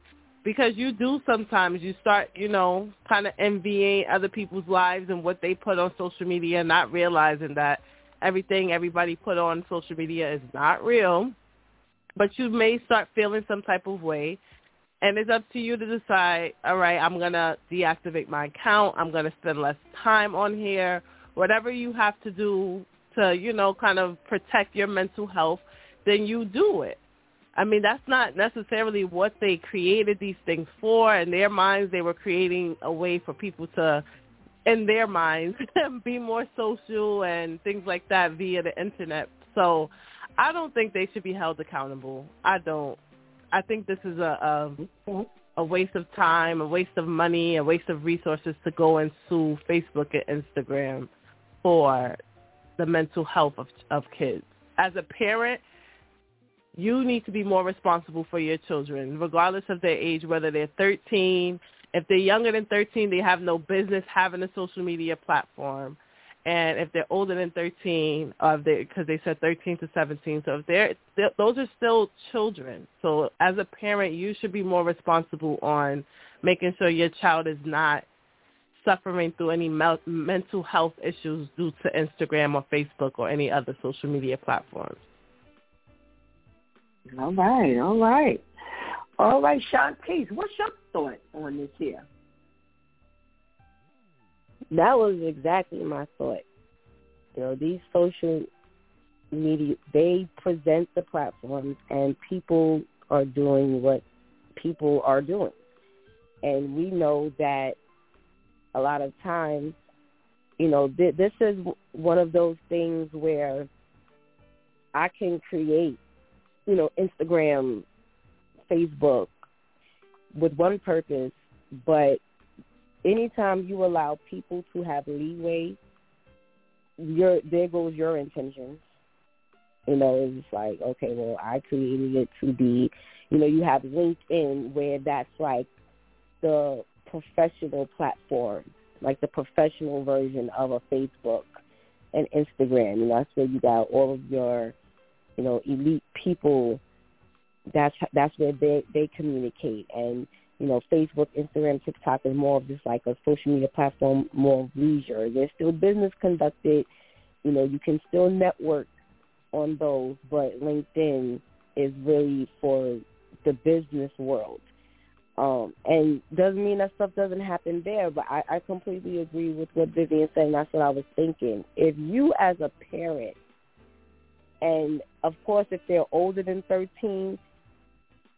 because you do sometimes you start, you know, kind of envying other people's lives and what they put on social media, not realizing that everything everybody put on social media is not real. But you may start feeling some type of way and it's up to you to decide, all right, I'm going to deactivate my account. I'm going to spend less time on here. Whatever you have to do to, you know, kind of protect your mental health, then you do it. I mean, that's not necessarily what they created these things for. In their minds, they were creating a way for people to, in their minds, be more social and things like that via the internet. So I don't think they should be held accountable. I don't. I think this is a, a a waste of time, a waste of money, a waste of resources to go and sue Facebook and Instagram for the mental health of of kids. As a parent, you need to be more responsible for your children, regardless of their age, whether they're 13. If they're younger than 13, they have no business having a social media platform and if they're older than 13, uh, because they said 13 to 17, so if they're those are still children. So as a parent, you should be more responsible on making sure your child is not suffering through any mel- mental health issues due to Instagram or Facebook or any other social media platforms. All right, all right. All right, Shantice, what's your thought on this here? That was exactly my thought. You know, these social media, they present the platforms and people are doing what people are doing. And we know that a lot of times, you know, th- this is one of those things where I can create, you know, Instagram, Facebook with one purpose, but anytime you allow people to have leeway, your there goes your intentions. You know, it's like, okay, well, I created it to be, you know, you have LinkedIn where that's like the professional platform, like the professional version of a Facebook and Instagram. You know, that's where you got all of your, you know, elite people. That's that's where they they communicate and you know, Facebook, Instagram, TikTok is more of just like a social media platform, more leisure. There's still business conducted. You know, you can still network on those, but LinkedIn is really for the business world. Um, and doesn't mean that stuff doesn't happen there, but I, I completely agree with what Vivian said, and that's what I was thinking. If you as a parent, and of course if they're older than 13,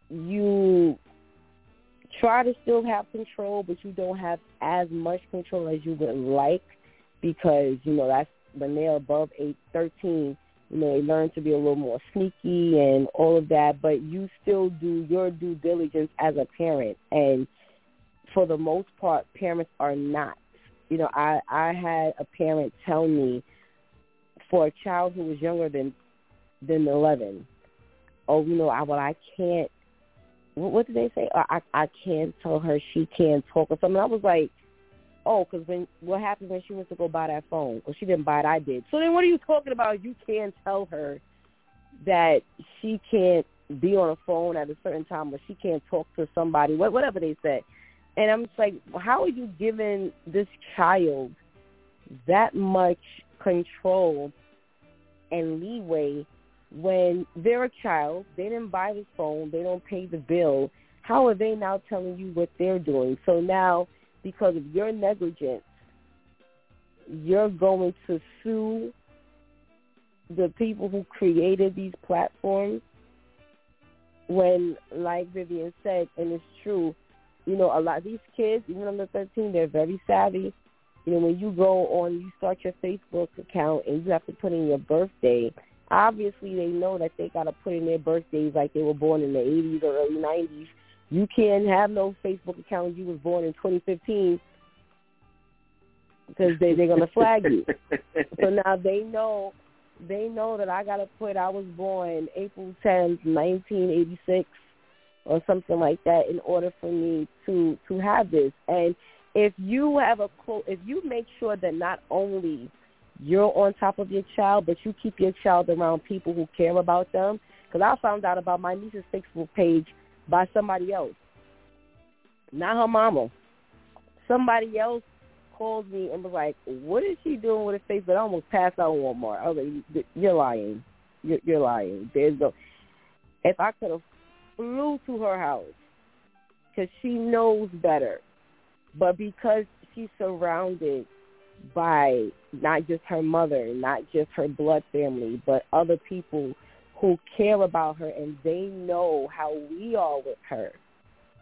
you try to still have control, but you don't have as much control as you would like because, you know, that's when they're above eight, thirteen, you know, they learn to be a little more sneaky and all of that, but you still do your due diligence as a parent. And for the most part, parents are not. You know, I, I had a parent tell me for a child who was younger than than 11, oh, you know, I, well, I can't what did they say? I I can't tell her she can't talk or something. I was like, oh, because when what happened when she went to go buy that phone? Well, she didn't buy it. I did. So then, what are you talking about? You can't tell her that she can't be on a phone at a certain time or she can't talk to somebody. What whatever they said. And I'm just like, how are you giving this child that much control and leeway when they're a child, they didn't buy the phone, they don't pay the bill, how are they now telling you what they're doing? So now, because of your negligence, you're going to sue the people who created these platforms when, like Vivian said, and it's true, you know, a lot of these kids, even under 13, they're very savvy. you know, when you go on, you start your Facebook account and you have to put in your birthday. Obviously, they know that they got to put in their birthdays like they were born in the 80s or early 90s. You can't have no Facebook account you was born in 2015 because they they're gonna flag you. so now they know they know that I gotta put I was born April tenth, nineteen eighty six or something like that in order for me to to have this. And if you have a close, if you make sure that not only you're on top of your child, but you keep your child around people who care about them. Because I found out about my niece's Facebook page by somebody else, not her mama. Somebody else called me and was like, "What is she doing with her Facebook?" I almost passed out Walmart. I was like, "You're lying. You're, you're lying. There's no. If I could have flew to her house because she knows better, but because she's surrounded by not just her mother, not just her blood family, but other people who care about her and they know how we are with her.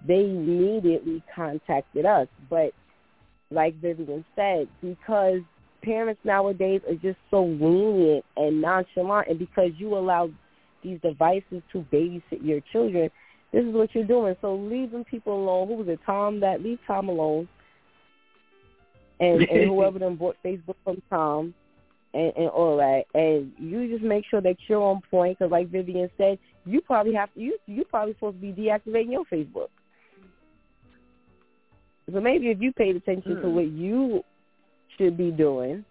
They immediately contacted us. But like Vivian said, because parents nowadays are just so lenient and nonchalant and because you allow these devices to babysit your children, this is what you're doing. So them people alone. Who was it? Tom that leave Tom alone and, and whoever them bought Facebook from Tom and, and all that. And you just make sure that you're on point because, like Vivian said, you probably have to, you you probably supposed to be deactivating your Facebook. So maybe if you paid attention mm. to hmm. what you should be doing,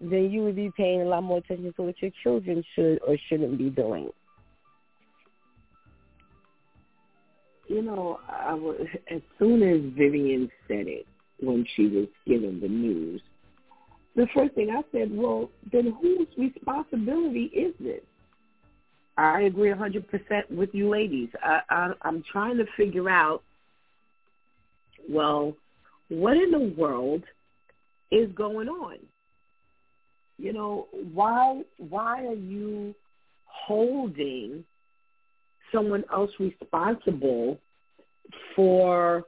then you would be paying a lot more attention to what your children should or shouldn't be doing. You know, I was, as soon as Vivian said it, when she was given the news. The first thing I said, well, then whose responsibility is this? I agree 100% with you ladies. I, I, I'm trying to figure out, well, what in the world is going on? You know, why why are you holding someone else responsible for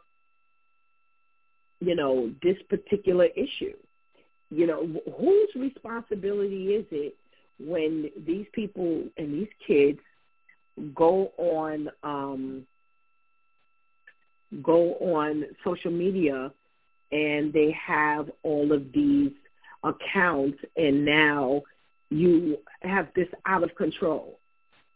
you know, this particular issue. You know, whose responsibility is it when these people and these kids go on um, go on social media and they have all of these accounts and now you have this out of control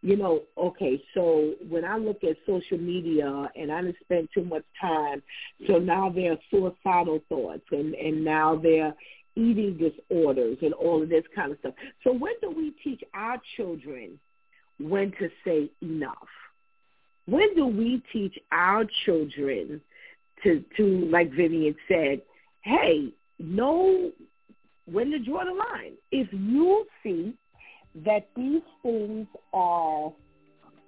you know, okay, so when I look at social media and I didn't spend too much time, so now there are suicidal thoughts and, and now there are eating disorders and all of this kind of stuff. So when do we teach our children when to say enough? When do we teach our children to, to like Vivian said, hey, know when to draw the line. If you see that these things are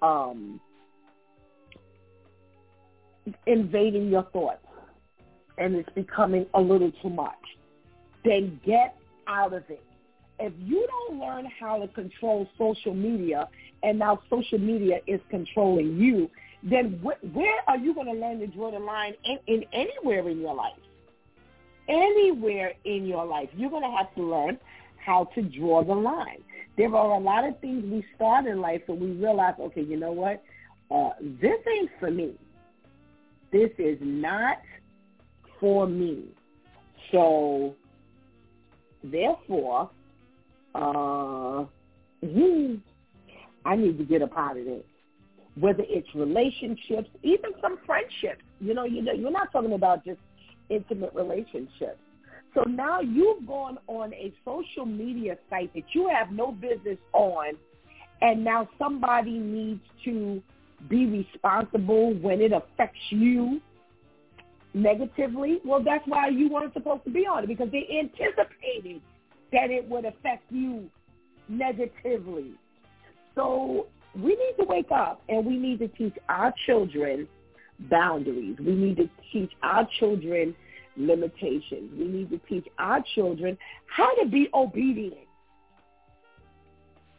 um, invading your thoughts and it's becoming a little too much, then get out of it. If you don't learn how to control social media and now social media is controlling you, then wh- where are you going to learn to draw the line in, in anywhere in your life? Anywhere in your life, you're going to have to learn how to draw the line there are a lot of things we start in life and we realize, okay, you know what? Uh, this ain't for me. This is not for me. So, therefore, uh, I need to get up out of this. Whether it's relationships, even some friendships. You know, you know, you're not talking about just intimate relationships. So now you've gone on a social media site that you have no business on, and now somebody needs to be responsible when it affects you negatively. Well, that's why you weren't supposed to be on it because they anticipated that it would affect you negatively. So we need to wake up and we need to teach our children boundaries. We need to teach our children limitations. We need to teach our children how to be obedient.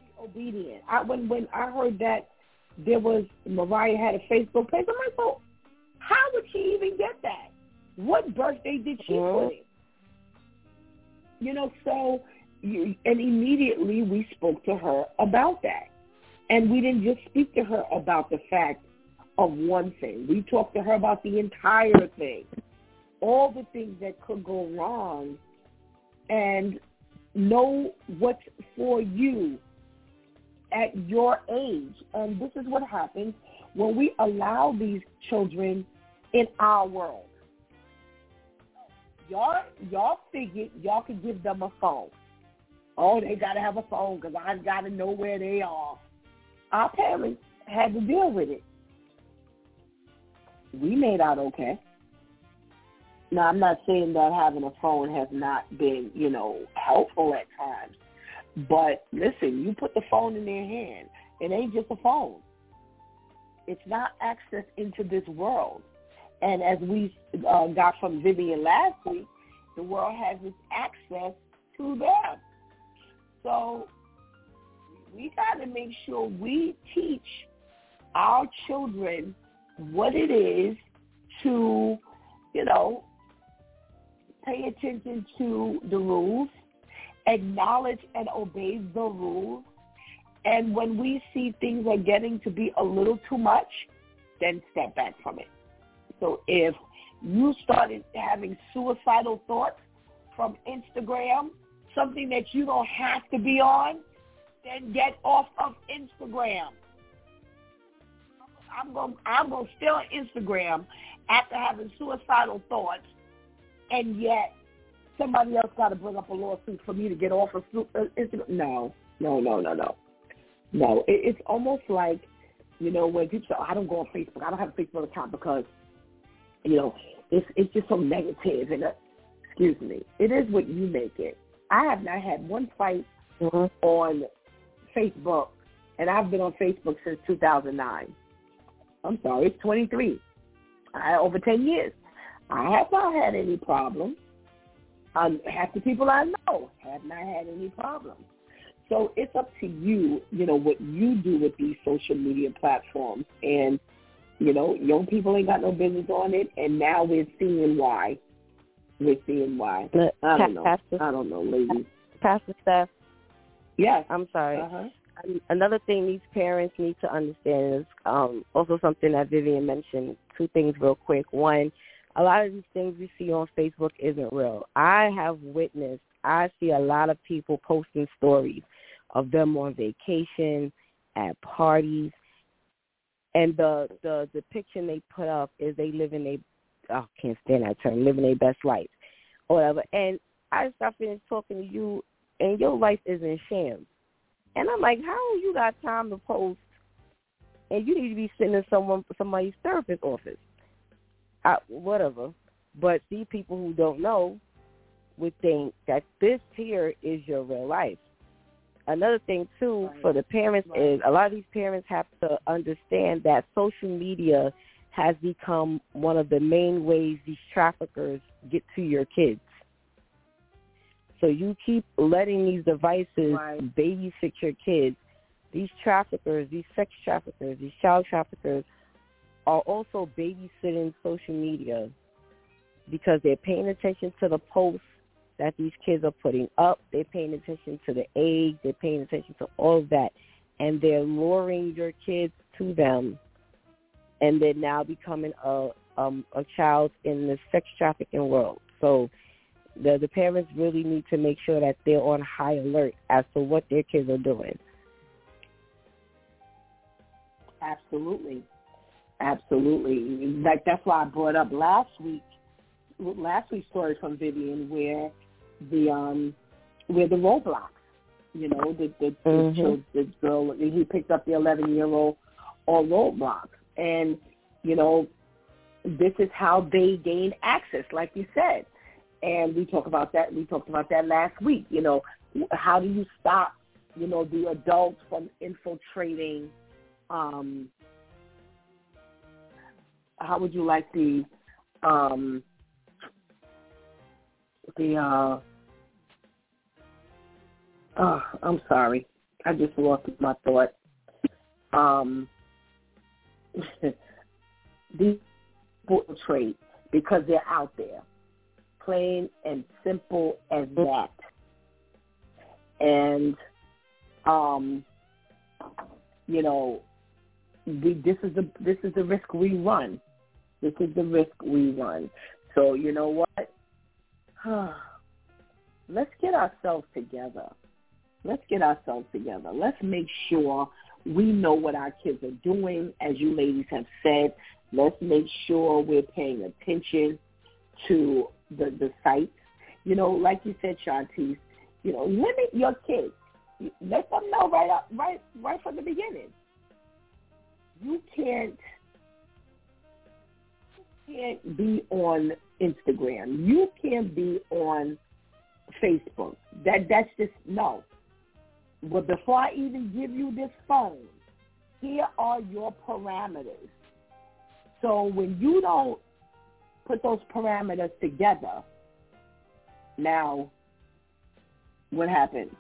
Be obedient. I, when when I heard that there was Mariah had a Facebook page, I'm like, well, how would she even get that? What birthday did she mm-hmm. put it? You know, so you, and immediately we spoke to her about that. And we didn't just speak to her about the fact of one thing. We talked to her about the entire thing, all the things that could go wrong, and know what's for you at your age. And this is what happens when we allow these children in our world. Y'all, y'all figured y'all could give them a phone. Oh, they got to have a phone because I got to know where they are. Our parents had to deal with it. We made out okay. Now, I'm not saying that having a phone has not been, you know, helpful at times. But listen, you put the phone in their hand. It ain't just a phone. It's not access into this world. And as we uh, got from Vivian last week, the world has its access to them. So we got to make sure we teach our children what it is to, you know, pay attention to the rules, acknowledge and obey the rules, and when we see things are getting to be a little too much, then step back from it. So if you started having suicidal thoughts from Instagram, something that you don't have to be on, then get off of Instagram. I'm going I'm going to stay on Instagram after having suicidal thoughts, and yet somebody else got to bring up a lawsuit for me to get off of uh, Instagram. No, no, no, no, no, no. It, it's almost like you know when people say, oh, "I don't go on Facebook. I don't have a Facebook account because you know it's it's just so negative." And uh, excuse me, it is what you make it. I have not had one fight mm-hmm. on Facebook, and I've been on Facebook since 2009. I'm sorry, it's 23. I, over 10 years. I have not had any problems. Um, half the people I know have not had any problems. So it's up to you, you know, what you do with these social media platforms. And, you know, young people ain't got no business on it. And now we're seeing why. We're seeing why. I don't know. Pastor, I don't know, ladies. Pastor Steph. Yes. I'm sorry. Uh-huh. Another thing these parents need to understand is um, also something that Vivian mentioned. Two things real quick. One, a lot of these things we see on Facebook isn't real. I have witnessed, I see a lot of people posting stories of them on vacation, at parties, and the the depiction they put up is they in a oh, can't stand that term, living their best life, or whatever. And I just got finished talking to you, and your life is in shams. And I'm like, how you got time to post? And you need to be sitting in someone somebody's therapist office, I, whatever. But these people who don't know would think that this here is your real life. Another thing too right. for the parents right. is a lot of these parents have to understand that social media has become one of the main ways these traffickers get to your kids. So you keep letting these devices right. babysit your kids. These traffickers, these sex traffickers, these child traffickers are also babysitting social media because they're paying attention to the posts that these kids are putting up. They're paying attention to the age. They're paying attention to all of that. And they're luring your kids to them and they're now becoming a um, a child in the sex trafficking world. So the the parents really need to make sure that they're on high alert as to what their kids are doing. Absolutely, absolutely. Like that's why I brought up last week, last week's story from Vivian, where the um, where the Roblox, you know, the the, mm-hmm. the, the girl he picked up the eleven year old on Roblox, and you know, this is how they gain access, like you said and we talk about that. We talked about that last week. You know, how do you stop, you know, the adults from infiltrating? Um, how would you like the um, the uh, oh, I'm sorry, I just lost my thought. Um, the trade because they're out there plain and simple as that. and um, you know, we, this is the this is the risk we run. This is the risk we run. So you know what? Let's get ourselves together. Let's get ourselves together. Let's make sure we know what our kids are doing, as you ladies have said. Let's make sure we're paying attention to the the sites. You know, like you said, Shantice, you know, limit your kids. Let them know right up, right, right from the beginning. You can't, can't be on Instagram. You can't be on Facebook. That that's just no. But before I even give you this phone, here are your parameters. So when you don't put those parameters together, now what happens?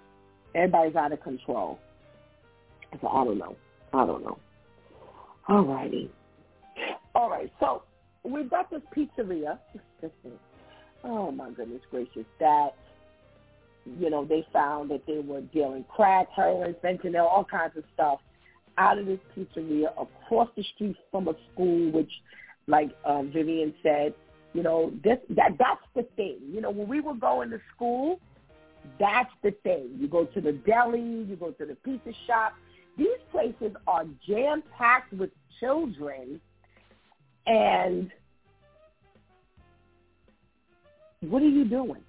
Everybody's out of control. So I don't know. I don't know. All righty. All right. So we've got this pizzeria. oh my goodness gracious! That you know they found that they were dealing crack, heroin, fentanyl, all kinds of stuff out of this pizzeria across the street from a school, which, like um, Vivian said, you know, this that that's the thing. You know, when we were going to school, that's the thing. You go to the deli, you go to the pizza shop. These places are jam packed with children, and what are you doing?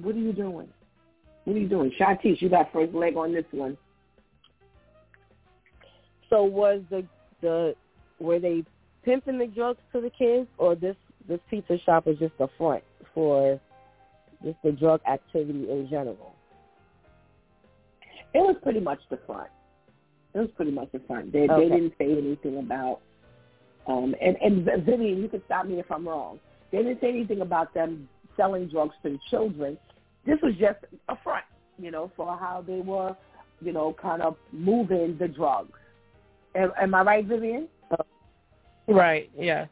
What are you doing? What are you doing, Shantice? You got first leg on this one. So was the the were they pimping the drugs to the kids, or this this pizza shop was just a front for just the drug activity in general? It was pretty much the front. It was pretty much the front. They okay. they didn't say anything about um and and Vivian, you could stop me if I'm wrong. They didn't say anything about them selling drugs to the children. This was just a front, you know, for how they were, you know, kind of moving the drugs. Am, am I right, Vivian? Right. Yes.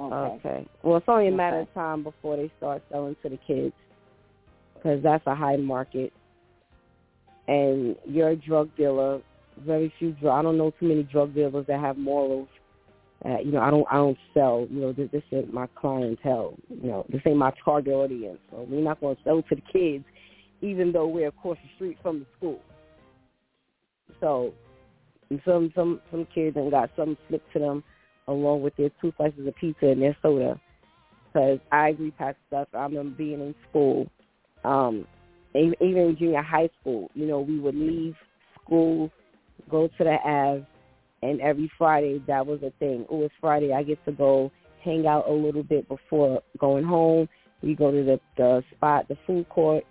Okay. okay. Well, it's only a matter okay. of time before they start selling to the kids because that's a high market. And you're a drug dealer. Very few. I don't know too many drug dealers that have morals. Uh, you know, I don't. I don't sell. You know, this, this isn't my clientele. You know, this ain't my target audience. So we're not going to sell to the kids, even though we're across the street from the school. So, some some some kids and got something slipped to them along with their two slices of pizza and their soda. Because I agree, Pastor Steph. I remember being in school, um, even in junior high school. You know, we would leave school, go to the Ave, and every Friday that was a thing. Oh, it's Friday. I get to go hang out a little bit before going home. We go to the the spot, the food court,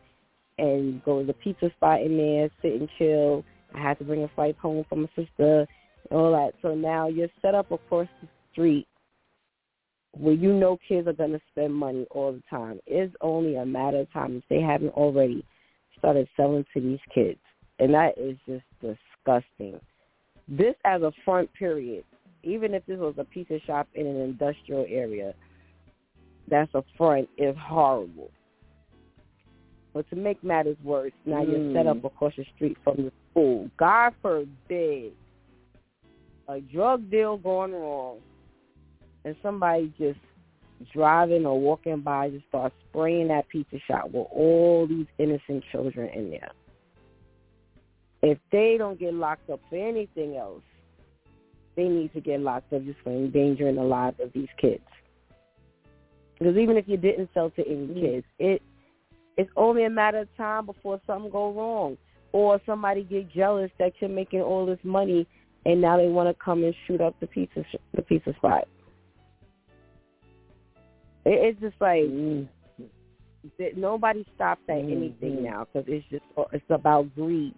and go to the pizza spot in there, sit and chill. I had to bring a flight home from my sister all that. So now you're set up across the street where you know kids are going to spend money all the time. It's only a matter of time if they haven't already started selling to these kids. And that is just disgusting. This as a front period, even if this was a pizza shop in an industrial area, that's a front is horrible. But to make matters worse, now mm. you're set up mm. across the street from the school. God forbid a drug deal going wrong and somebody just driving or walking by just start spraying that pizza shop with all these innocent children in there. If they don't get locked up for anything else, they need to get locked up just for endangering the lives of these kids. Because even if you didn't sell to any mm. kids, it it's only a matter of time before something go wrong or somebody get jealous that you're making all this money and now they want to come and shoot up the pizza the pizza spot. It, it's just like mm. nobody stops at mm-hmm. anything now because it's just it's about greed.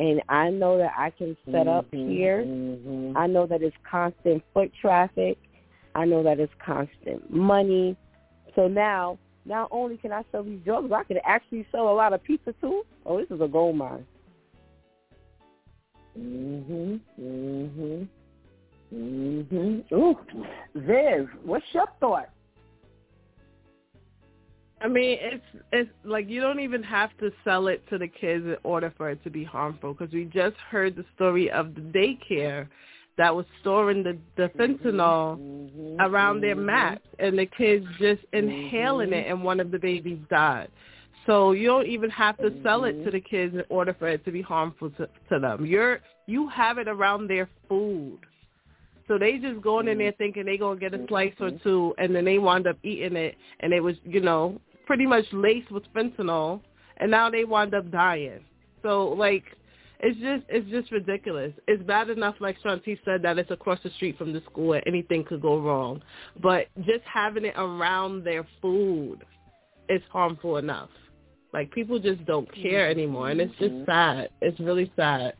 And I know that I can set up mm-hmm. here. Mm-hmm. I know that it's constant foot traffic. I know that it's constant money. So now, not only can I sell these drugs, I can actually sell a lot of pizza too. Oh, this is a gold mine. Mhm. Mhm. Mhm. Ooh, Viv, what's your thought? I mean, it's it's like you don't even have to sell it to the kids in order for it to be harmful. Because we just heard the story of the daycare that was storing the the fentanyl mm-hmm. around their mm-hmm. mats, and the kids just inhaling it, mm-hmm. and one of the babies died. So you don't even have to sell it to mm-hmm. the kids in order for it to be harmful to, to them. You're you have it around their food. So they just going in there thinking they gonna get a slice or two, and then they wind up eating it, and it was you know pretty much laced with fentanyl, and now they wind up dying. So like, it's just it's just ridiculous. It's bad enough, like Shanti said, that it's across the street from the school and anything could go wrong, but just having it around their food is harmful enough. Like people just don't care anymore, and it's just mm-hmm. sad. It's really sad.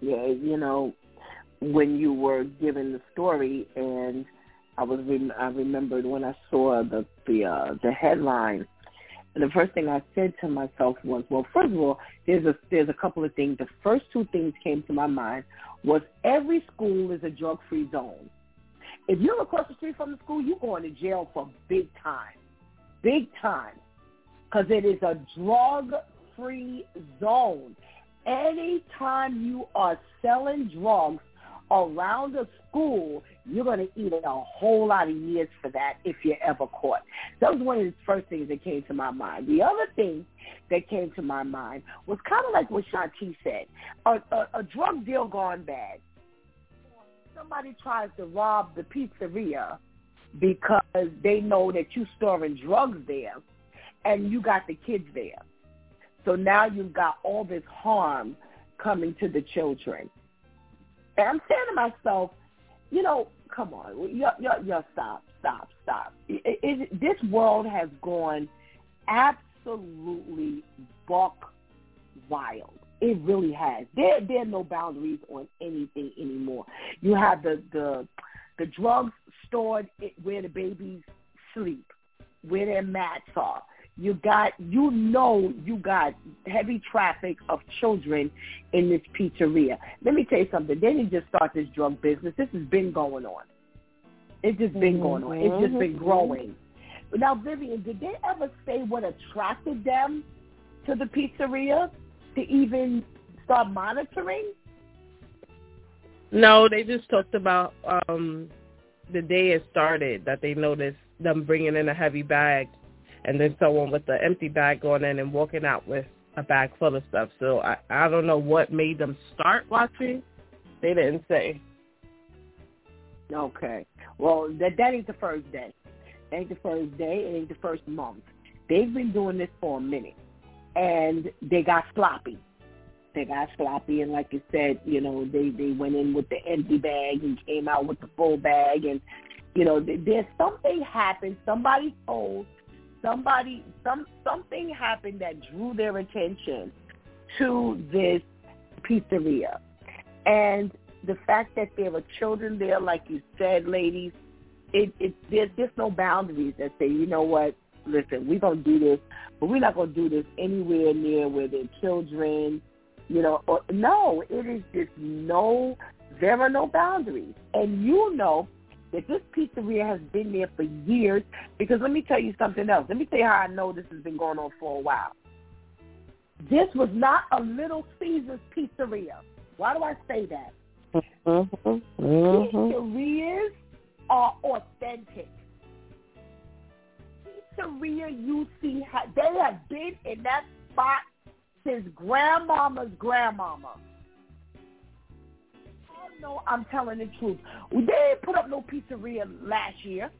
Yeah, you know, when you were given the story and I was rem- I remembered when I saw the the uh, the headline, and the first thing I said to myself was, well, first of all, there's a there's a couple of things. The first two things came to my mind was every school is a drug free zone. If you're across the street from the school, you're going to jail for big time, big time, because it is a drug free zone. Anytime you are selling drugs around a school, you're going to eat a whole lot of years for that if you're ever caught. That was one of the first things that came to my mind. The other thing that came to my mind was kind of like what Shanti said, a, a, a drug deal gone bad. Somebody tries to rob the pizzeria because they know that you're storing drugs there and you got the kids there. So now you've got all this harm coming to the children. And I'm saying to myself, you know, come on, you you stop, stop, stop. It, it, this world has gone absolutely buck wild. It really has. There there are no boundaries on anything anymore. You have the the the drugs stored where the babies sleep, where their mats are. You got, you know, you got heavy traffic of children in this pizzeria. Let me tell you something. They didn't just start this drug business. This has been going on. It's just been mm-hmm. going on. It's just been growing. Now, Vivian, did they ever say what attracted them to the pizzeria to even start monitoring? No, they just talked about um the day it started that they noticed them bringing in a heavy bag and then someone with the empty bag going in and walking out with a bag full of stuff. So I I don't know what made them start watching. They didn't say. Okay. Well, that that ain't the first day. That ain't the first day. It ain't the first month. They've been doing this for a minute, and they got sloppy. They got sloppy, and like you said, you know, they they went in with the empty bag and came out with the full bag, and you know, there's something happened. Somebody told somebody some something happened that drew their attention to this pizzeria. And the fact that there were children there like you said ladies it it there's just no boundaries that say you know what? Listen we're to do this but we're not going to do this anywhere near where there are children you know or, no it is just no there are no boundaries. And you know that this pizzeria has been there for years. Because let me tell you something else. Let me tell you how I know this has been going on for a while. This was not a Little Caesars pizzeria. Why do I say that? Mm-hmm. Mm-hmm. Pizzerias are authentic. Pizzeria you see, they have been in that spot since grandmama's grandmama know I'm telling the truth. They didn't put up no pizzeria last year.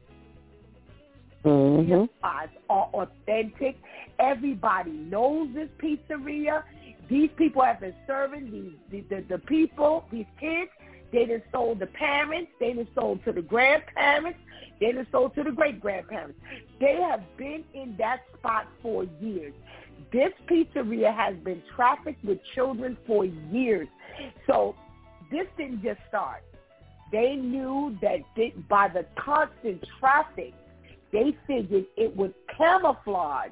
Mm-hmm. Spots are authentic. Everybody knows this pizzeria. These people have been serving these the, the, the people, these kids. They done sold the parents. They done sold to the grandparents. They done sold to the great grandparents. They have been in that spot for years. This pizzeria has been trafficked with children for years. So this didn't just start. They knew that by the constant traffic, they figured it would camouflage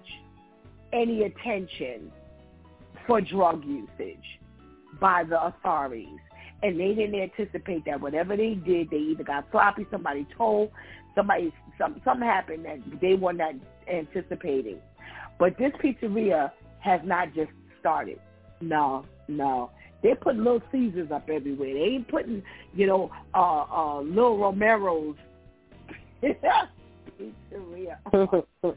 any attention for drug usage by the authorities. and they didn't anticipate that whatever they did, they either got sloppy, somebody told, somebody some something happened that they were not anticipating. But this pizzeria has not just started. No, no. They're putting little Caesars up everywhere. They ain't putting, you know, uh uh little Romero's pizzeria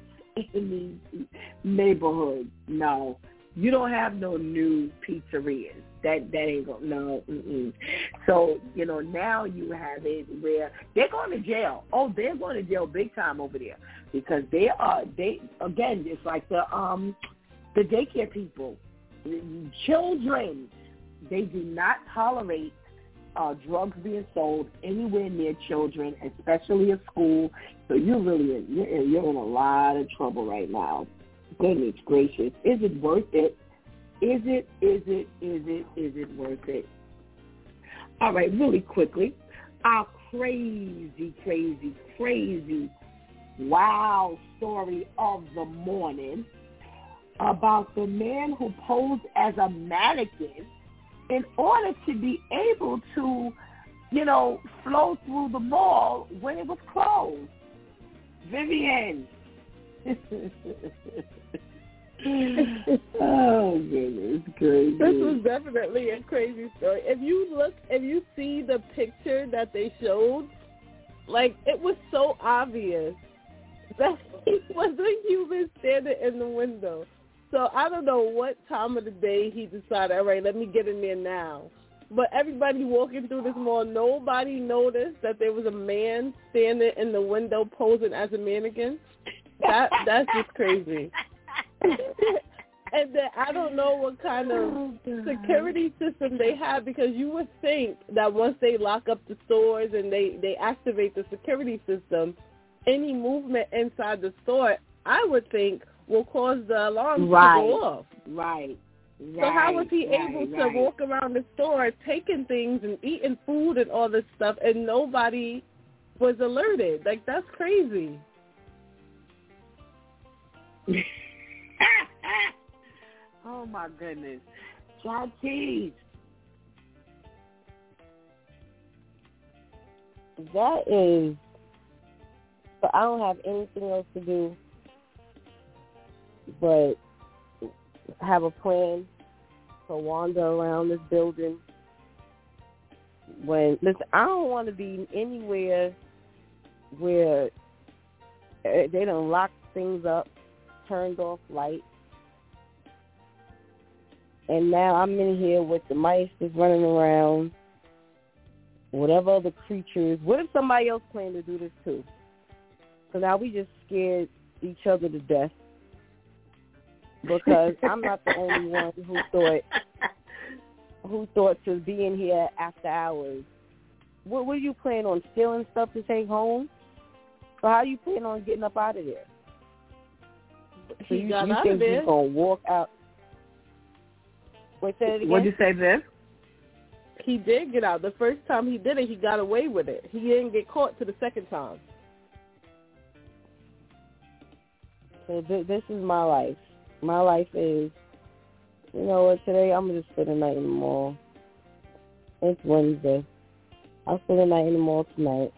in the neighborhood. No. You don't have no new pizzerias. That that ain't go no. Mm-mm. So you know now you have it where they're going to jail. Oh, they're going to jail big time over there because they are they again. It's like the um the daycare people, children. They do not tolerate uh, drugs being sold anywhere near children, especially at school. So you're really you're, you're in a lot of trouble right now. Goodness gracious, is it worth it? Is it, is it, is it, is it worth it? All right, really quickly, our crazy, crazy, crazy wow story of the morning about the man who posed as a mannequin in order to be able to, you know, flow through the mall when it was closed. Vivian. oh goodness crazy. This was definitely a crazy story. If you look, if you see the picture that they showed, like it was so obvious that he was a human standing in the window. So I don't know what time of the day he decided, all right, let me get in there now. But everybody walking through this mall, nobody noticed that there was a man standing in the window posing as a mannequin. That that's just crazy. and then I don't know what kind of oh, security system they have because you would think that once they lock up the stores and they they activate the security system, any movement inside the store, I would think will cause the alarm right. to go off. Right. Right, so how was he right, able to right. walk around the store taking things and eating food and all this stuff and nobody was alerted? Like that's crazy. oh my goodness. John Keys. That is but I don't have anything else to do but have a plan to wander around this building. When listen, I don't want to be anywhere where eh, they don't lock things up, turned off lights, and now I'm in here with the mice just running around, whatever other creatures. What if somebody else planned to do this too? So now we just scared each other to death because I'm not the only one who thought who thought to be in here after hours. What were you planning on stealing stuff to take home? So how are you planning on getting up out of there? So he you, got you out think of there. you're gonna walk out? Wait, say it again. What'd you say, Viv? He did get out. The first time he did it, he got away with it. He didn't get caught to the second time. So th- this is my life. My life is, you know what? Today I'm gonna just spend the night in the mall. It's Wednesday. I'll spend the night in the mall tonight,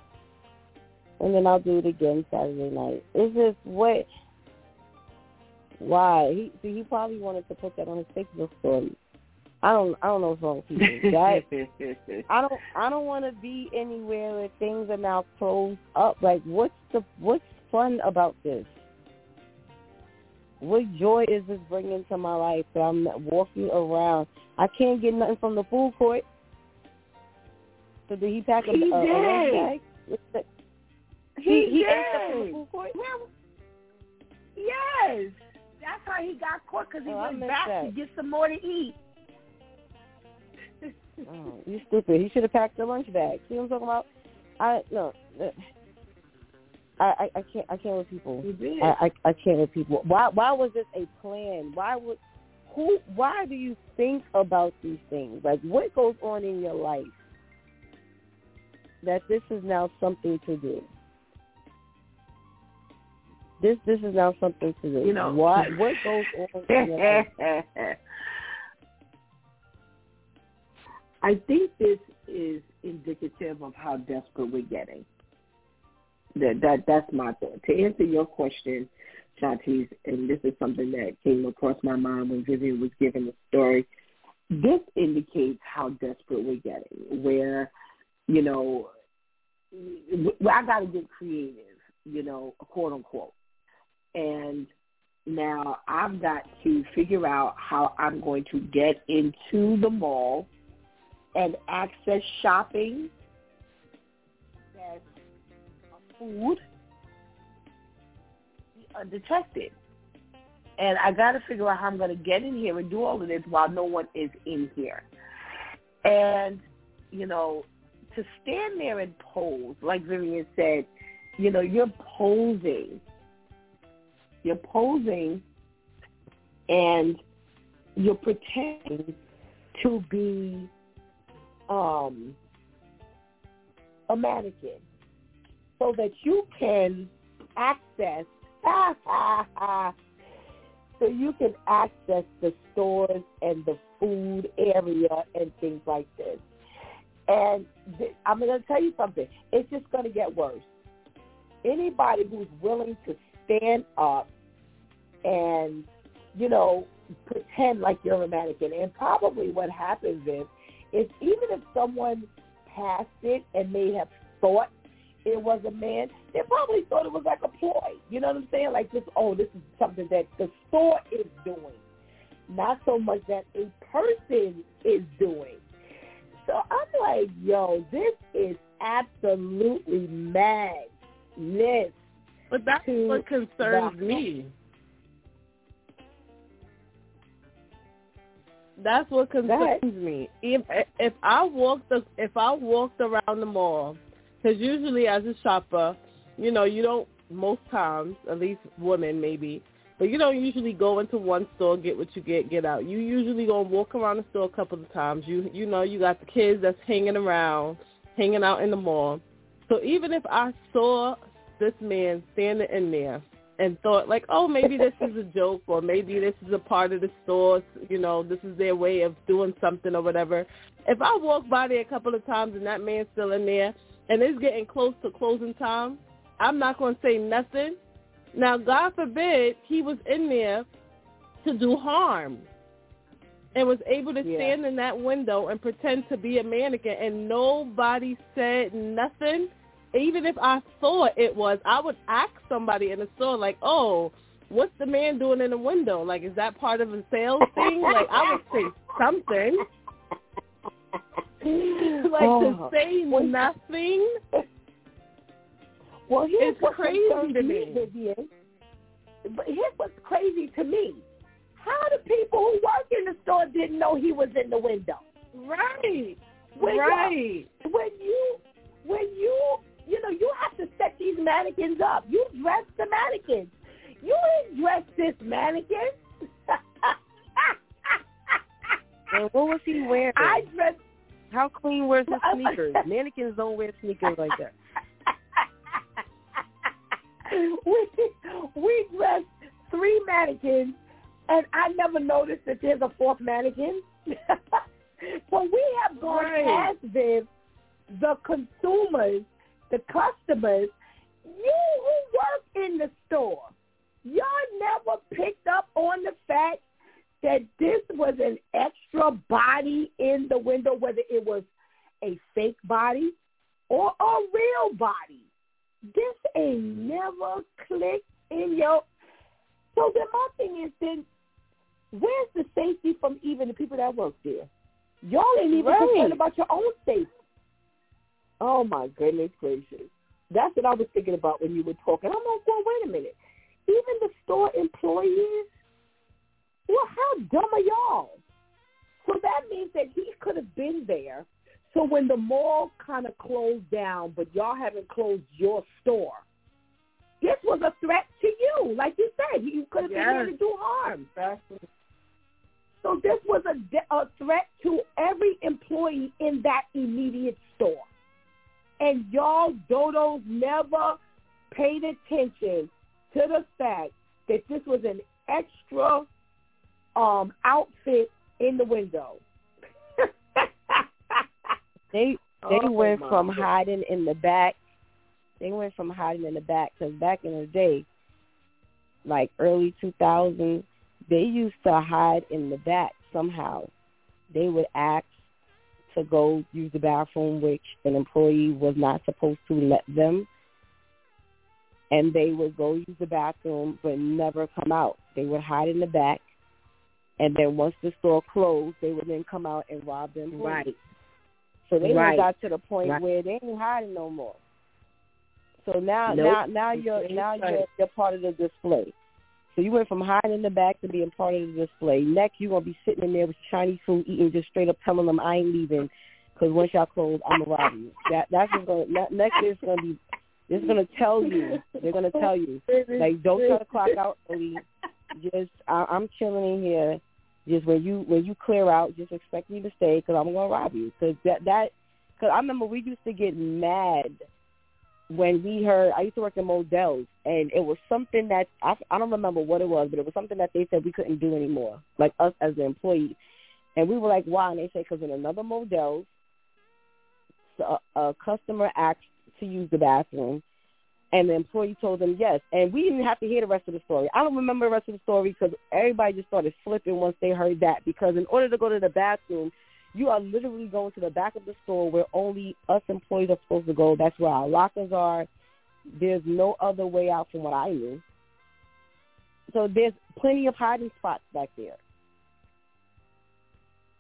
and then I'll do it again Saturday night. It's just what? Why? He see, he probably wanted to put that on his Facebook story. I don't. I don't know what's wrong with people. That I don't. I don't want to be anywhere where things are now closed up. Like, what's the what's fun about this? What joy is this bringing to my life that I'm walking around? I can't get nothing from the food court. So did he pack a, He a, a did. lunch bag? He, he did. ate stuff from the food court. Well, yes. That's how he got caught because he Oh, went back to get some more to eat. Oh, you stupid. He should have packed the lunch bag. See what I'm talking about? I no. I, I, I can't I can't with people. He did. I, I I can't with people. Why why was this a plan? Why would who why do you think about these things? Like what goes on in your life that this is now something to do? This this is now something to do. You know- why what goes on in your life? I think this is indicative of how desperate we're getting. That that that's my thought. To answer your question, Shantice, and this is something that came across my mind when Vivian was giving the story. This indicates how desperate we're getting. Where, you know, I got to get creative, you know, quote unquote, and now I've got to figure out how I'm going to get into the mall and access shopping, food undetected. And I got to figure out how I'm going to get in here and do all of this while no one is in here. And, you know, to stand there and pose, like Vivian said, you know, you're posing you're posing and you're pretending to be um, a mannequin so that you can access so you can access the stores and the food area and things like this. And th- I'm going to tell you something. It's just going to get worse. Anybody who's willing to stand up and, you know, pretend like you're a mannequin. And probably what happens is, is even if someone passed it and may have thought it was a man, they probably thought it was like a ploy. You know what I'm saying? Like this, oh, this is something that the store is doing. Not so much that a person is doing. So I'm like, yo, this is absolutely madness. But that's what concerns me. That's what concerns me. If if I walked the if I walked around the mall, because usually as a shopper, you know, you don't most times, at least women maybe, but you don't usually go into one store, get what you get, get out. You usually go and walk around the store a couple of times. You you know, you got the kids that's hanging around, hanging out in the mall. So even if I saw this man standing in there and thought like, oh, maybe this is a joke or maybe this is a part of the store, you know, this is their way of doing something or whatever. If I walk by there a couple of times and that man's still in there and it's getting close to closing time, I'm not going to say nothing. Now, God forbid he was in there to do harm and was able to yeah. stand in that window and pretend to be a mannequin and nobody said nothing even if I thought it was, I would ask somebody in the store like, "Oh, what's the man doing in the window? Like, is that part of a sales thing?" Like, I would say something. like oh. to say well, nothing. Well, here's it's what's crazy to me, Vivian. But here's what's crazy to me: how the people who work in the store didn't know he was in the window? Right. When right. When you when you you know, you have to set these mannequins up. You dress the mannequins. You ain't dress this mannequin. and what was he wearing? I dress. How clean wears his sneakers? Mannequins don't wear sneakers like that. we we dressed three mannequins, and I never noticed that there's a fourth mannequin. when we have gone right. past this, the consumers the customers, you who work in the store, y'all never picked up on the fact that this was an extra body in the window, whether it was a fake body or a real body. This ain't never clicked in your. So then my thing is then, where's the safety from even the people that work there? Y'all ain't even right. concerned about your own safety. Oh my goodness gracious. That's what I was thinking about when you were talking. I'm like, well, wait a minute. Even the store employees, well, how dumb are y'all? So that means that he could have been there. So when the mall kind of closed down, but y'all haven't closed your store, this was a threat to you. Like you said, you could have yes. been here to do harm. Exactly. So this was a, a threat to every employee in that immediate store. And y'all dodos never paid attention to the fact that this was an extra um, outfit in the window. They they Oh, went from goodness. hiding in the back. They went from hiding in the back because back in the day, like early 2000s, they used to hide in the back somehow. They would ask to go use the bathroom, which an employee was not supposed to let them. And they would go use the bathroom but never come out. They would hide in the back. And then once the store closed, they would then come out and rob them. Right. So they Right. got to the point Right. where they ain't hiding no more. So now, Nope. now, now You you're now you're, you're part of the display. So you went from hiding in the back to being part of the display. Next, you're gonna be sitting in there with Chinese food, eating, just straight up telling them I ain't leaving because once y'all close, I'm gonna rob you. That that's what's gonna ne- next is gonna be. It's gonna tell you. They're gonna tell you like don't try to clock out early. Just I, I'm chilling in here. Just when you when you clear out, just expect me to stay because I'm gonna rob you. Because that that because I remember we used to get mad when we heard. I used to work in Modell's, and it was something that I I don't remember what it was, but it was something that they said we couldn't do anymore, like us as the employees. And we were like, why? And they said because in another Modell's, a, a customer asked to use the bathroom and the employee told them yes. And we didn't have to hear the rest of the story. I don't remember the rest of the story because everybody just started flipping once they heard that. Because in order to go to the bathroom, you are literally going to the back of the store where only us employees are supposed to go. That's where our lockers are. There's no other way out from what I knew. So there's plenty of hiding spots back there.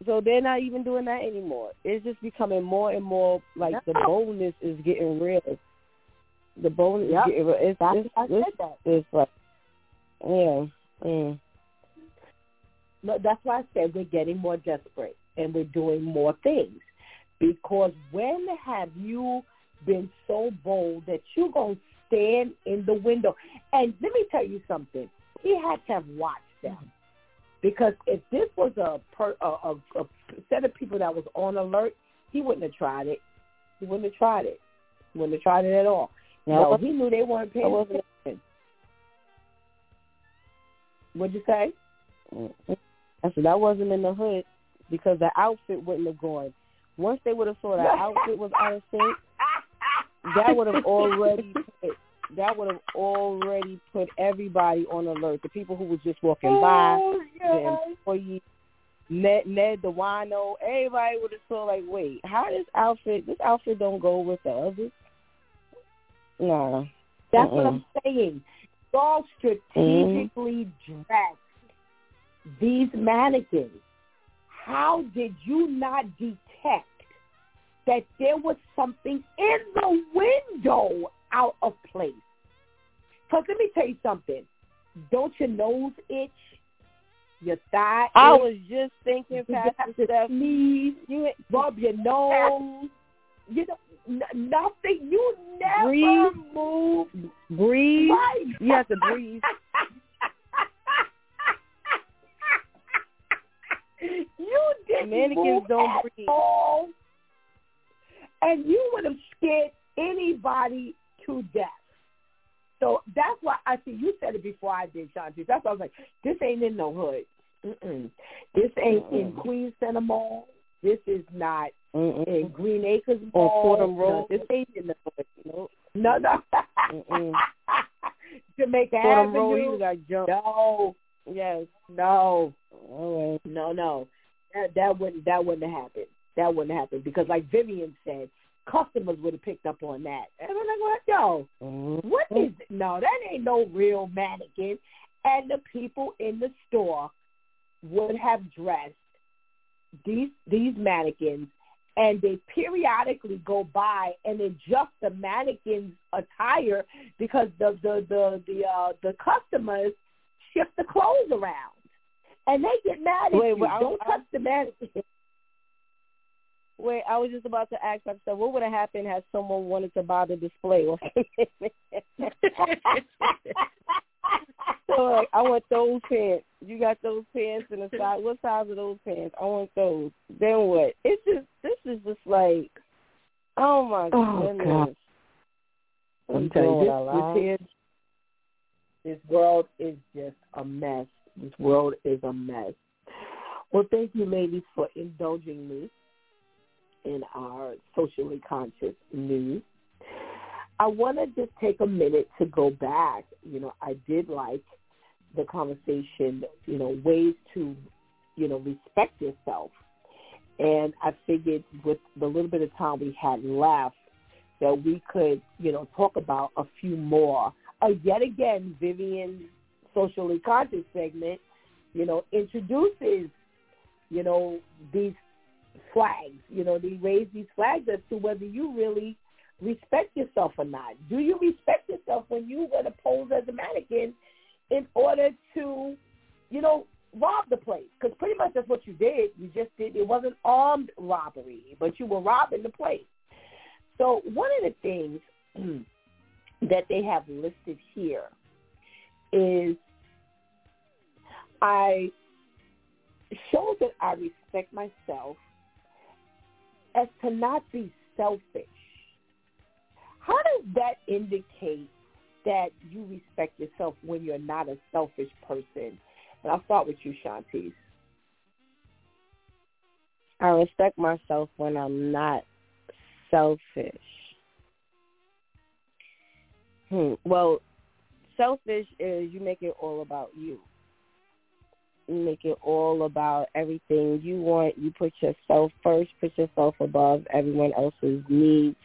So they're not even doing that anymore. It's just becoming more and more like the boldness is getting real. The Yep. is getting. It's, That's it's, I said that. it's like, yeah. Mm. No, that's why I said we're getting more desperate and we're doing more things. Because when have you been so bold that you're going to stand in the window? And let me tell you something. He had to have watched them. Because if this was a, per, a, a, a set of people that was on alert, he wouldn't have tried it. He wouldn't have tried it. He wouldn't have tried it at all. No, No, he knew they weren't paying attention. What'd you say? Mm. I said that wasn't in the hood because the outfit wouldn't have gone. Once they would have saw that outfit was out of sync, that would have already put, that would have already put everybody on alert. The people who was just walking by, Oh, the employee, Ned, Ned the wino, everybody would have saw like, wait, how this outfit? This outfit don't go with the others. Nah, That's what Mm-mm. I'm saying. Y'all strategically mm-hmm. dressed these mannequins. How did you not detect that there was something in the window out of place? Because let me tell you something. Don't your nose itch? Your thigh I itch? was just thinking, you Pastor have to Steph, sneeze, you rub your nose. You know, n- nothing. You never Breathe. move breathe. right. You have to breathe. you didn't Mannequins move don't at breathe. all, and you would have scared anybody to death. So that's why I see you said it before I did, Shanti. That's why I was like, this ain't in no hood. Mm-mm. This ain't in Mm-mm. Queens Center Mall. This is not in Mm-mm. Green Acres On Mall. Fordham No, Road. this ain't in the. Nope. No, no. Jamaica Fordham Road, Avenue. you got. No, Yes. no. All right. No, no, that that wouldn't that wouldn't have happened. That wouldn't happen because, like Vivian said, customers would have picked up on that. And I'm like, what? Yo, Mm-hmm. what is? No, that ain't no real mannequin. And the people in the store would have dressed these these mannequins, and they periodically go by and adjust the mannequin's attire because the the the the uh, the customers shift the clothes around. And they get mad at Wait, you. wait, Don't I- touch the mannequin. Wait, I was just about to ask myself, what would have happened had someone wanted to buy the display? so like, I want those pants. You got those pants in the size. What size are those pants? I want those. Then what? It's just this is just like, oh my Oh, goodness. God. I'm telling you, this, this, here, this world is just a mess. This world is a mess. Well, thank you, ladies, for indulging me. in our socially conscious news. I want to just take a minute to go back. You know, I did like the conversation, you know, ways to, you know, respect yourself. And I figured with the little bit of time we had left that we could, you know, talk about a few more. Uh, yet again, Vivian's socially conscious segment, you know, introduces, you know, these flags. You know, they raise these flags as to whether you really respect yourself or not. Do you respect yourself when you were to pose as a mannequin in order to, you know, rob the place? Because pretty much that's what you did. You just did. It wasn't armed robbery, but you were robbing the place. So one of the things that they have listed here is I show that I respect myself as to not be selfish. How does that indicate that you respect yourself when you're not a selfish person? And I'll start with you, Shantice. I respect myself when I'm not selfish. Hmm. Well, selfish is you make it all about you make it all about everything you want. You put yourself first, put yourself above everyone else's needs.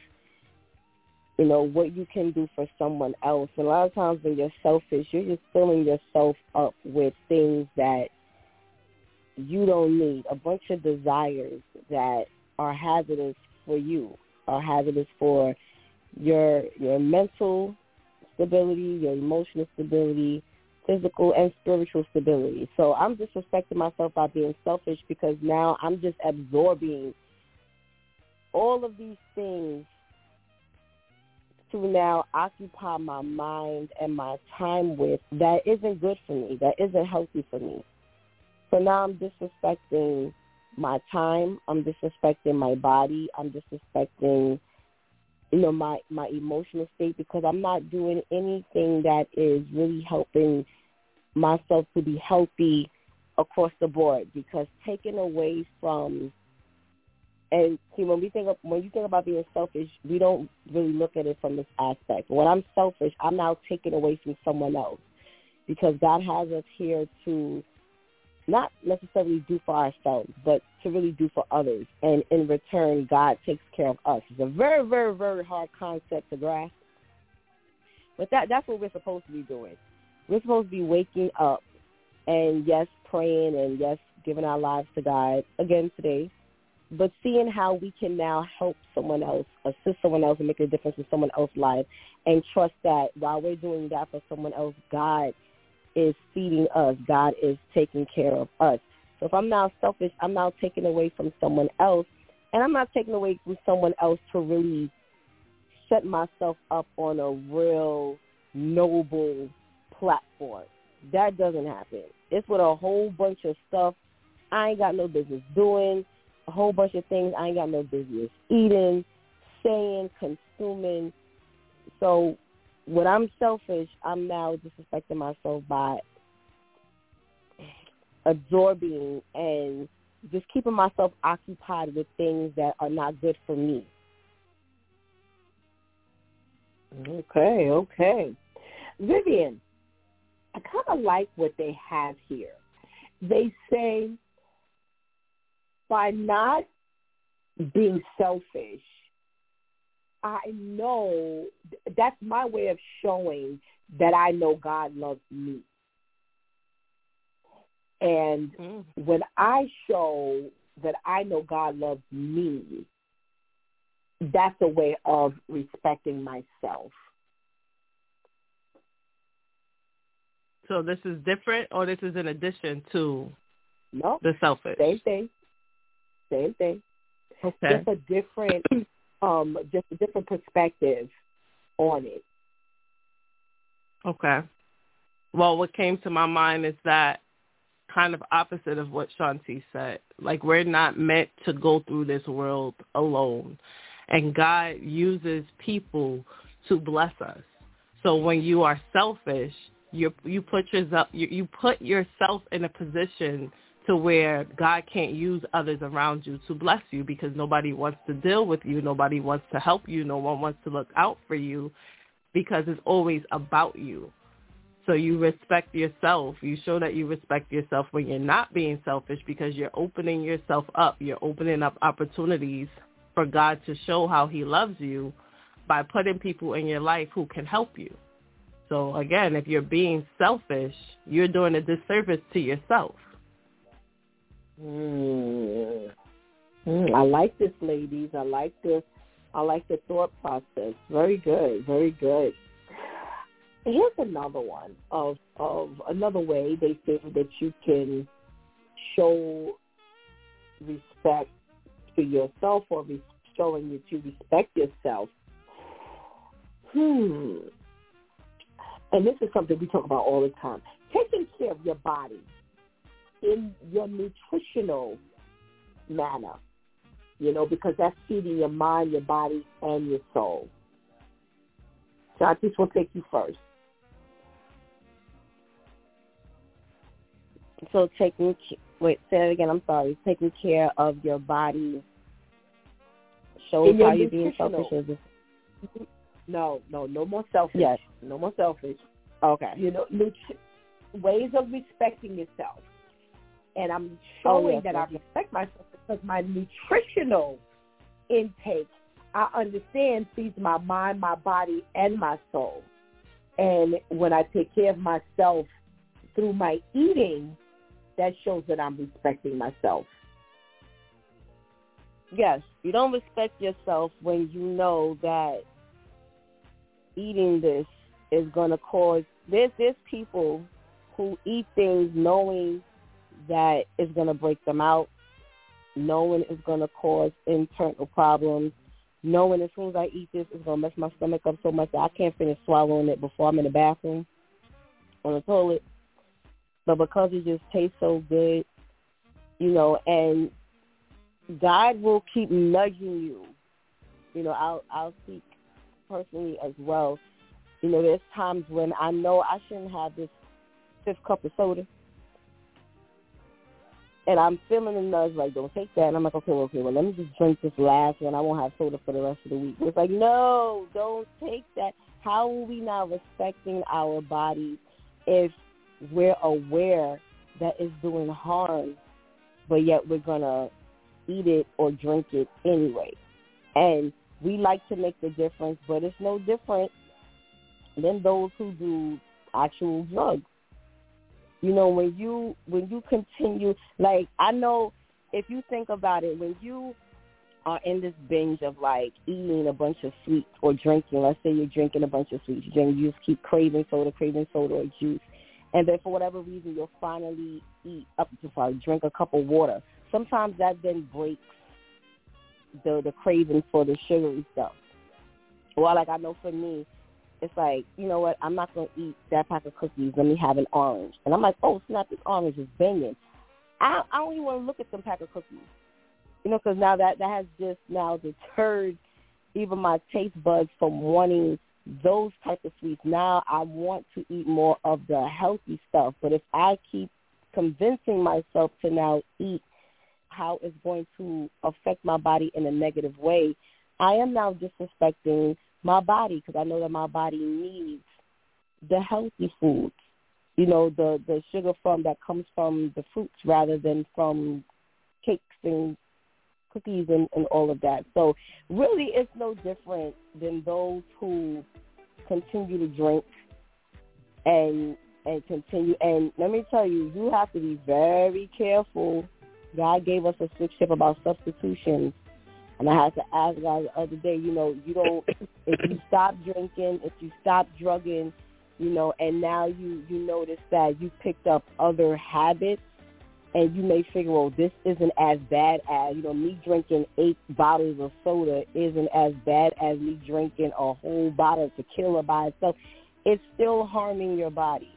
You know, what you can do for someone else. And a lot of times when you're selfish, you're just filling yourself up with things that you don't need, a bunch of desires that are hazardous for you, are hazardous for your your mental stability, your emotional stability, physical and spiritual stability. So I'm disrespecting myself by being selfish because now I'm just absorbing all of these things to now occupy my mind and my time with that isn't good for me, that isn't healthy for me. So now I'm disrespecting my time, I'm disrespecting my body, I'm disrespecting you know my my emotional state because I'm not doing anything that is really helping myself to be healthy across the board because taken away from and see when we think of when you think about being selfish, we don't really look at it from this aspect. When I'm selfish, I'm now taken away from someone else because God has us here to not necessarily do for ourselves, but to really do for others. And in return, God takes care of us. It's a very, very, very hard concept to grasp. But that that's what we're supposed to be doing. We're supposed to be waking up and yes, praying and yes, giving our lives to God again today, but seeing how we can now help someone else, assist someone else and make a difference in someone else's life and trust that while we're doing that for someone else, God is feeding us. God is taking care of us. So if I'm now selfish, I'm now taking away from someone else and I'm not taking away from someone else to really set myself up on a real noble platform. That doesn't happen. It's with a whole bunch of stuff I ain't got no business doing, a whole bunch of things I ain't got no business eating, saying, consuming. So when I'm selfish, I'm now disrespecting myself by absorbing and just keeping myself occupied with things that are not good for me. Okay, okay. Vivian, I kind of like what they have here. They say by not being selfish, I know that's my way of showing that I know God loves me. And mm. when I show that I know God loves me, that's a way of respecting myself. So this is different, or this is in addition to no the selfish. Same thing. Same thing. Okay. Just a different, um, just a different perspective on it. Okay. Well, what came to my mind is that kind of opposite of what Shantice said. Like we're not meant to go through this world alone. And God uses people to bless us. So when you are selfish, you you put yourself you, you put yourself in a position to where God can't use others around you to bless you because nobody wants to deal with you. Nobody wants to help you. No one wants to look out for you because it's always about you. So you respect yourself. You show that you respect yourself when you're not being selfish because you're opening yourself up. You're opening up opportunities for God to show how he loves you by putting people in your life who can help you. So again, if you're being selfish, you're doing a disservice to yourself. Mm. Mm, I like this, ladies. I like this. I like the thought process. Very good. Very good. Here's another one of of another way they say that you can show respect to yourself or re- showing that you respect yourself. Hmm. And this is something we talk about all the time. Taking care of your body in your nutritional manner, you know, because that's feeding your mind, your body, and your soul. So I just will take you first. So taking wait, say it again. I'm sorry. Taking care of your body shows how you're being selfish. No, no, no more selfish. Yes. No more selfish. Okay. You know, nut- ways of respecting yourself. And I'm oh, showing Oh, yes, that yes, I respect myself because my nutritional intake, I understand, feeds my mind, my body, and my soul. And when I take care of myself through my eating, that shows that I'm respecting myself. Yes, you don't respect yourself when you know that eating this is going to cause. There's there's people who eat things knowing that it's going to break them out, knowing it's going to cause internal problems, knowing as soon as I eat this, it's going to mess my stomach up so much that I can't finish swallowing it before I'm in the bathroom on the toilet. But because it just tastes so good, you know, and God will keep nudging you. You know, I'll I'll speak personally as well. You know, there's times when I know I shouldn't have this fifth cup of soda. And I'm feeling the nudge like, don't take that. And I'm like, okay, well, okay, well, let me just drink this last one. I won't have soda for the rest of the week. It's like, no, don't take that. How are we not respecting our bodies if we're aware that it's doing harm, but yet we're going to eat it or drink it anyway? And we like to make the difference, but it's no different than those who do actual drugs. You know, when you when you continue like I know if you think about it, when you are in this binge of like eating a bunch of sweets or drinking, let's say you're drinking a bunch of sweets, you drink, you just keep craving soda, craving soda or juice, and then for whatever reason you'll finally eat up to sorry, drink a cup of water. Sometimes that then breaks the the craving for the sugary stuff. Well, like I know for me, it's like, you know what, I'm not going to eat that pack of cookies. Let me have an orange. And I'm like, oh, snap, this orange is banging. I, I don't even want to look at some pack of cookies. You know, because now that, that has just now deterred even my taste buds from wanting those type of sweets. Now I want to eat more of the healthy stuff. But if I keep convincing myself to now eat how it's going to affect my body in a negative way, I am now disrespecting my body because I know that my body needs the healthy foods, you know, the the sugar from that comes from the fruits rather than from cakes and cookies and, and all of that. So really, it's no different than those who continue to drink and and continue. And let me tell you, you have to be very careful. God gave us a tip about substitutions and I had to ask God the other day, you know, you don't, if you stop drinking, if you stop drugging, you know, and now you, you notice that you picked up other habits and you may figure, well, this isn't as bad as, you know, me drinking eight bottles of soda isn't as bad as me drinking a whole bottle of tequila by itself. It's still harming your body.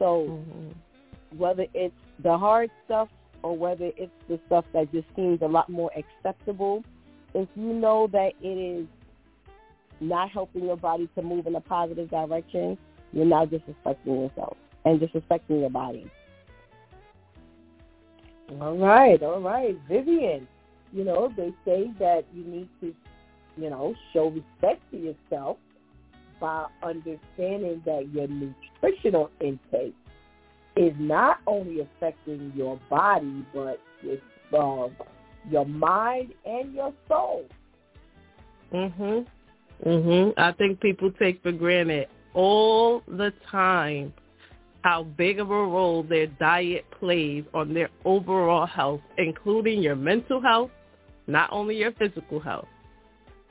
So mm-hmm. whether it's the hard stuff or whether it's the stuff that just seems a lot more acceptable, if you know that it is not helping your body to move in a positive direction, you're now disrespecting yourself and disrespecting your body. All right, all right. Vivian, you know, they say that you need to, you know, show respect to yourself by understanding that your nutritional intake is not only affecting your body, but it's uh, your mind and your soul. Mhm. Mhm. I think people take for granted all the time how big of a role their diet plays on their overall health, including your mental health, not only your physical health.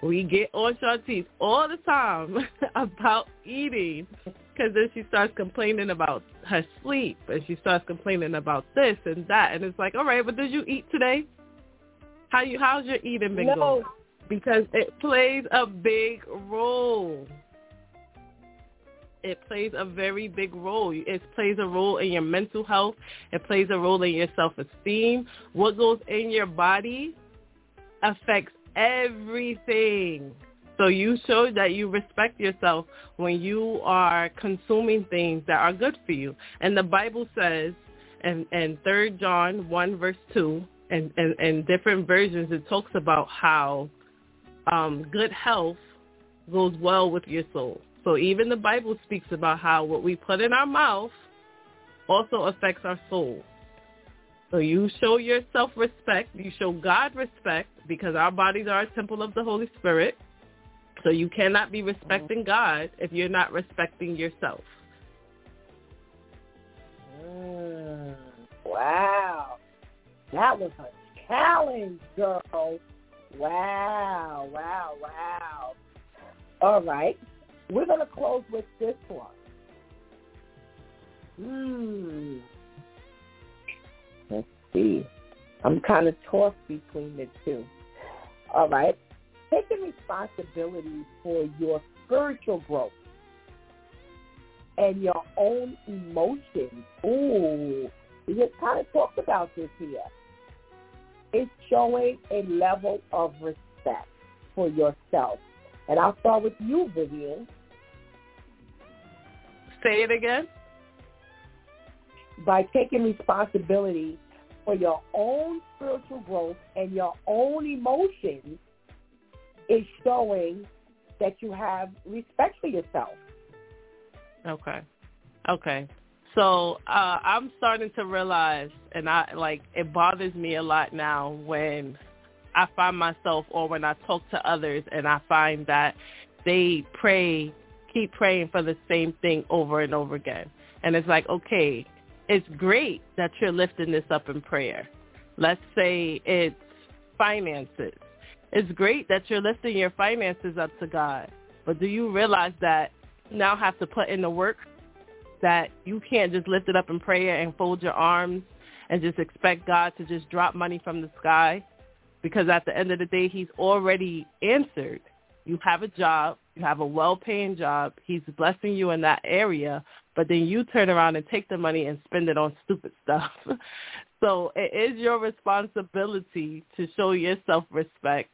We get on Shantice all the time about eating because then she starts complaining about her sleep and she starts complaining about this and that and it's like, all right, but did you eat today? How you how's your eating been no. going? Because it plays a big role. It plays a very big role. It plays a role in your mental health. It plays a role in your self-esteem. What goes in your body affects everything. So you show that you respect yourself when you are consuming things that are good for you. And the Bible says in, in 3 John 1 verse 2, and, and, and different versions, it talks about how um, good health goes well with your soul. So even the Bible speaks about how what we put in our mouth also affects our soul. So you show yourself respect. You show God respect because our bodies are a temple of the Holy Spirit. So you cannot be respecting God if you're not respecting yourself. Mm, wow. That was a challenge, girl. Wow, wow, wow. All right. We're going to close with this one. Hmm. Let's see. I'm kind of tossed between the two. All right. Taking responsibility for your spiritual growth and your own emotions. Ooh, we just kind of talked about this here. It's showing a level of respect for yourself. And I'll start with you, Vivian. Say it again. By taking responsibility for your own spiritual growth and your own emotions is showing that you have respect for yourself. Okay. Okay. So uh, I'm starting to realize, and I like it bothers me a lot now when I find myself or when I talk to others and I find that they pray, keep praying for the same thing over and over again. And it's like, okay, it's great that you're lifting this up in prayer. Let's say it's finances. It's great that you're lifting your finances up to God. But do you realize that now have to put in the work that you can't just lift it up in prayer and fold your arms and just expect God to just drop money from the sky? Because at the end of the day, he's already answered. You have a job. You have a well-paying job. He's blessing you in that area, but then you turn around and take the money and spend it on stupid stuff. so it is your responsibility to show yourself respect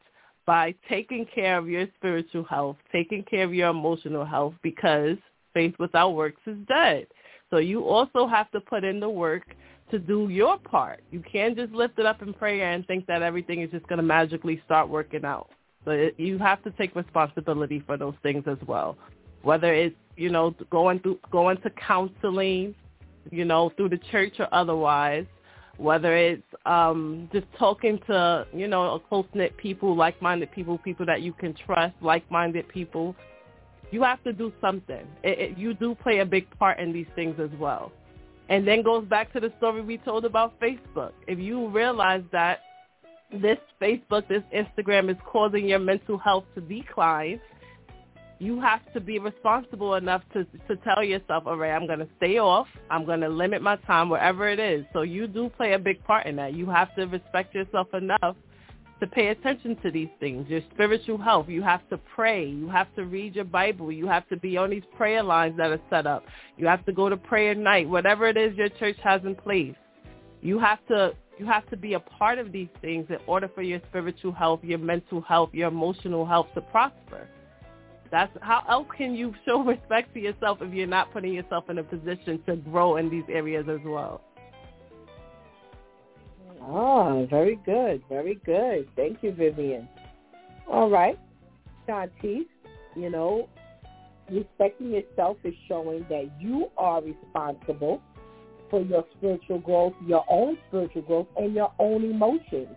by taking care of your spiritual health, taking care of your emotional health because faith without works is dead. So you also have to put in the work to do your part. You can't just lift it up in prayer and think that everything is just going to magically start working out. So it, you have to take responsibility for those things as well. Whether it's, you know, going through going to counseling, you know, through the church or otherwise, whether it's um just talking to, you know, a close-knit people, like-minded people, people that you can trust, like-minded people, you have to do something. It, it, you do play a big part in these things as well. And then goes back to the story we told about Facebook. If you realize that this Facebook, this Instagram is causing your mental health to decline, you have to be responsible enough to to tell yourself, all right, I'm going to stay off. I'm going to limit my time wherever it is. So you do play a big part in that. You have to respect yourself enough to pay attention to these things. Your spiritual health. You have to pray. You have to read your Bible. You have to be on these prayer lines that are set up. You have to go to prayer night. Whatever it is your church has in place. You have to you have to be a part of these things in order for your spiritual health, your mental health, your emotional health to prosper. That's how else can you show respect to yourself if you're not putting yourself in a position to grow in these areas as well. Ah, very good, very good. Thank you, Vivian. All right, Shantice, you know, respecting yourself is showing that you are responsible for your spiritual growth, your own spiritual growth, and your own emotions.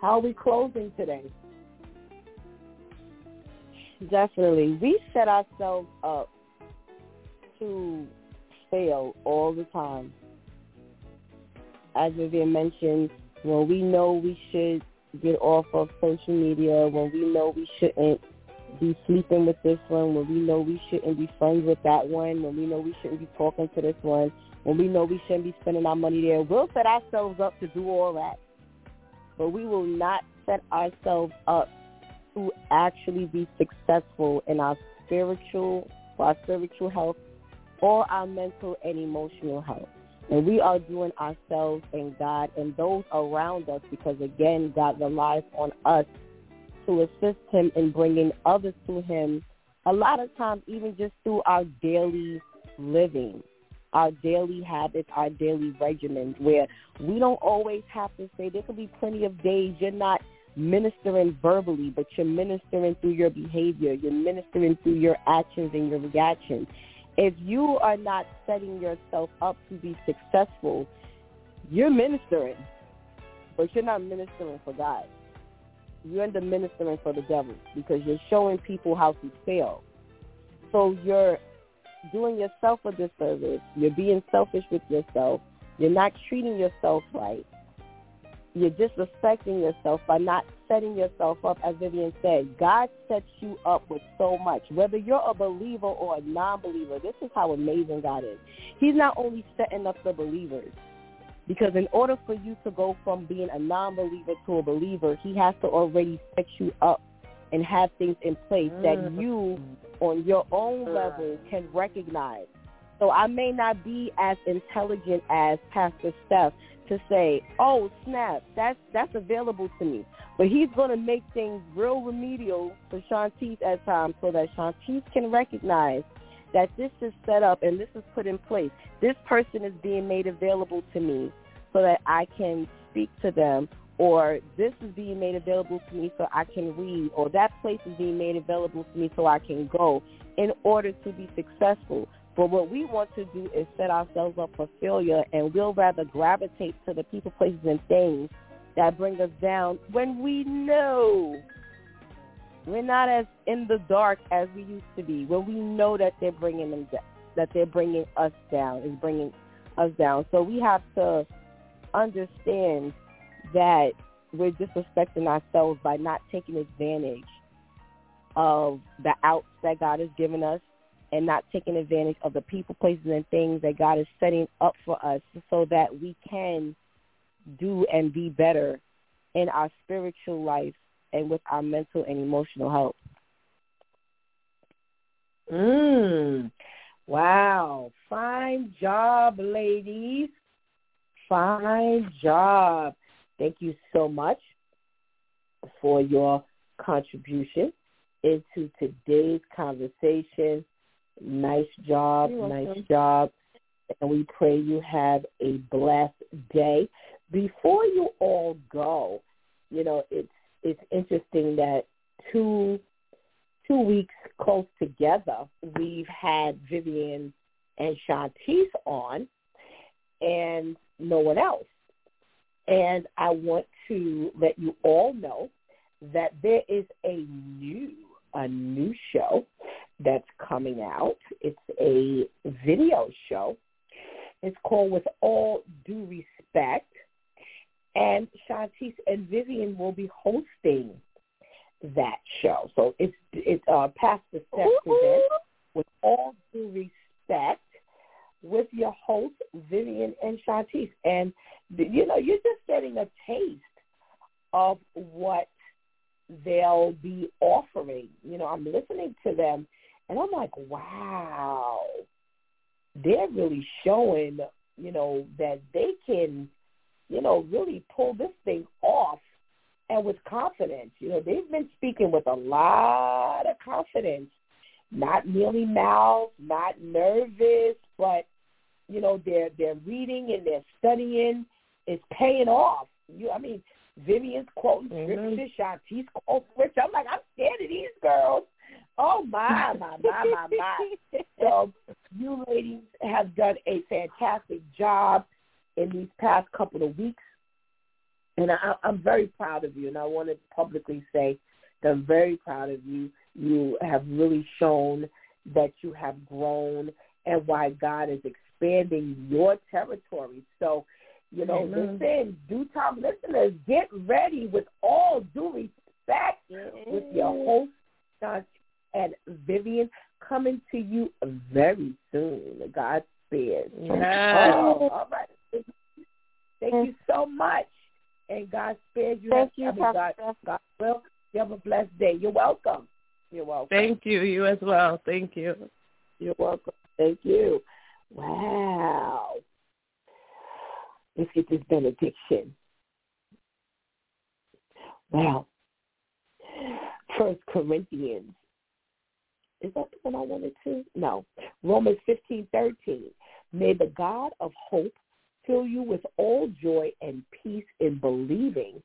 How are we closing today? Definitely. We set ourselves up to fail all the time. As Vivian mentioned, when we know we should get off of social media, when we know we shouldn't be sleeping with this one, when we know we shouldn't be friends with that one, when we know we shouldn't be talking to this one, when we know we shouldn't be spending our money there, we'll set ourselves up to do all that. But we will not set ourselves up to actually be successful in our spiritual, our spiritual health, or our mental and emotional health. And we are doing ourselves and God and those around us because, again, God relies on us to assist him in bringing others to him a lot of times even just through our daily living, our daily habits, our daily regimens where we don't always have to say there could be plenty of days you're not ministering verbally, but you're ministering through your behavior. You're ministering through your actions and your reactions. If you are not setting yourself up to be successful, you're ministering, but you're not ministering for God. You end up ministering for the devil because you're showing people how to fail. So you're doing yourself a disservice. You're being selfish with yourself. You're not treating yourself right you're disrespecting yourself by not setting yourself up, as Vivian said. God sets you up with so much. Whether you're a believer or a non-believer, this is how amazing God is. He's not only setting up the believers, because in order for you to go from being a non-believer to a believer, he has to already set you up and have things in place that mm. you, on your own level, can recognize. So I may not be as intelligent as Pastor Steph, to say, "Oh snap, that's that's available to me." But he's going to make things real remedial for Shantice at times, so that Shantice can recognize that this is set up and this is put in place. This person is being made available to me, so that I can speak to them, or this is being made available to me so I can read, or that place is being made available to me so I can go in order to be successful. But what we want to do is set ourselves up for failure, and we'll rather gravitate to the people, places, and things that bring us down when we know we're not as in the dark as we used to be. When we know that they're bringing them down, that they're bringing us down, is bringing us down. So we have to understand that we're disrespecting ourselves by not taking advantage of the outs that God has given us and not taking advantage of the people, places, and things that God is setting up for us so that we can do and be better in our spiritual life and with our mental and emotional health. Mm. Wow. Fine job, ladies. Fine job. Thank you so much for your contribution into today's conversation. Nice job. Nice job. And we pray you have a blessed day. Before you all go, you know, it's it's interesting that two two weeks close together, we've had Vivian and Shantice on and no one else. And I want to let you all know that there is a new a new show that's coming out. It's a video show. It's called With All Due Respect. And Shantice and Vivian will be hosting that show. So it's it's uh, Pastor Steph presents With All Due Respect with your host Vivian and Shantice. And you know, you're just getting a taste of what they'll be offering. You know, I'm listening to them and I'm like, wow, they're really showing, you know, that they can, you know, really pull this thing off and with confidence. You know, they've been speaking with a lot of confidence, not merely mouth, not nervous, but you know, their their reading and their studying is paying off. You, I mean, Vivian's quoting Mhm. scripture, Shantice quoting scripture. I'm like, I'm scared of these girls. Oh my, my, my, my, my. So you ladies have done a fantastic job in these past couple of weeks, and I, I'm very proud of you. And I want to publicly say that I'm very proud of you. You have really shown that you have grown and why God is expanding your territory. So, you know, Amen. listen, DEW Time listeners, get ready with all due respect with your host, Sean and Vivian, coming to you very soon. God spares. Yes. Oh, all right. Thank you so much. And God spares you. Thank you, I mean, Pastor God, God will. You have a blessed day. You're welcome. You're welcome. Thank you. You as well. Thank you. You're welcome. Thank you. Wow. Let's get this benediction. Well, First Corinthians. Is that the one I wanted to? No. Romans fifteen thirteen. May the God of hope fill you with all joy and peace in believing,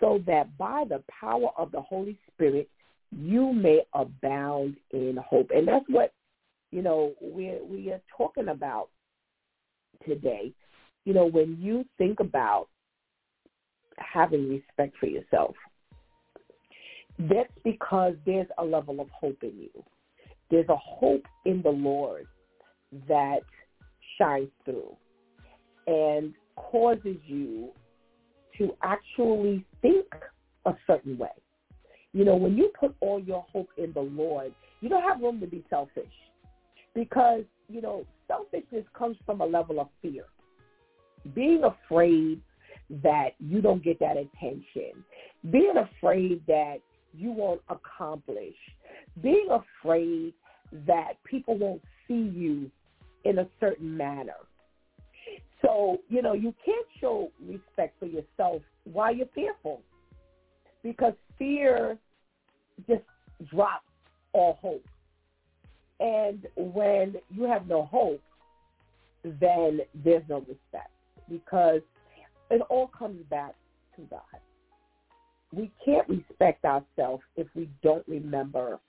so that by the power of the Holy Spirit you may abound in hope. And that's what you know we we are talking about today. You know, when you think about having respect for yourself, that's because there's a level of hope in you. There's a hope in the Lord that shines through and causes you to actually think a certain way. You know, when you put all your hope in the Lord, you don't have room to be selfish because, you know, selfishness comes from a level of fear. Being afraid that you don't get that attention, being afraid that you won't accomplish, being afraid that people won't see you in a certain manner. So, you know, you can't show respect for yourself while you're fearful because fear just drops all hope. And when you have no hope, then there's no respect because it all comes back to God. We can't respect ourselves if we don't remember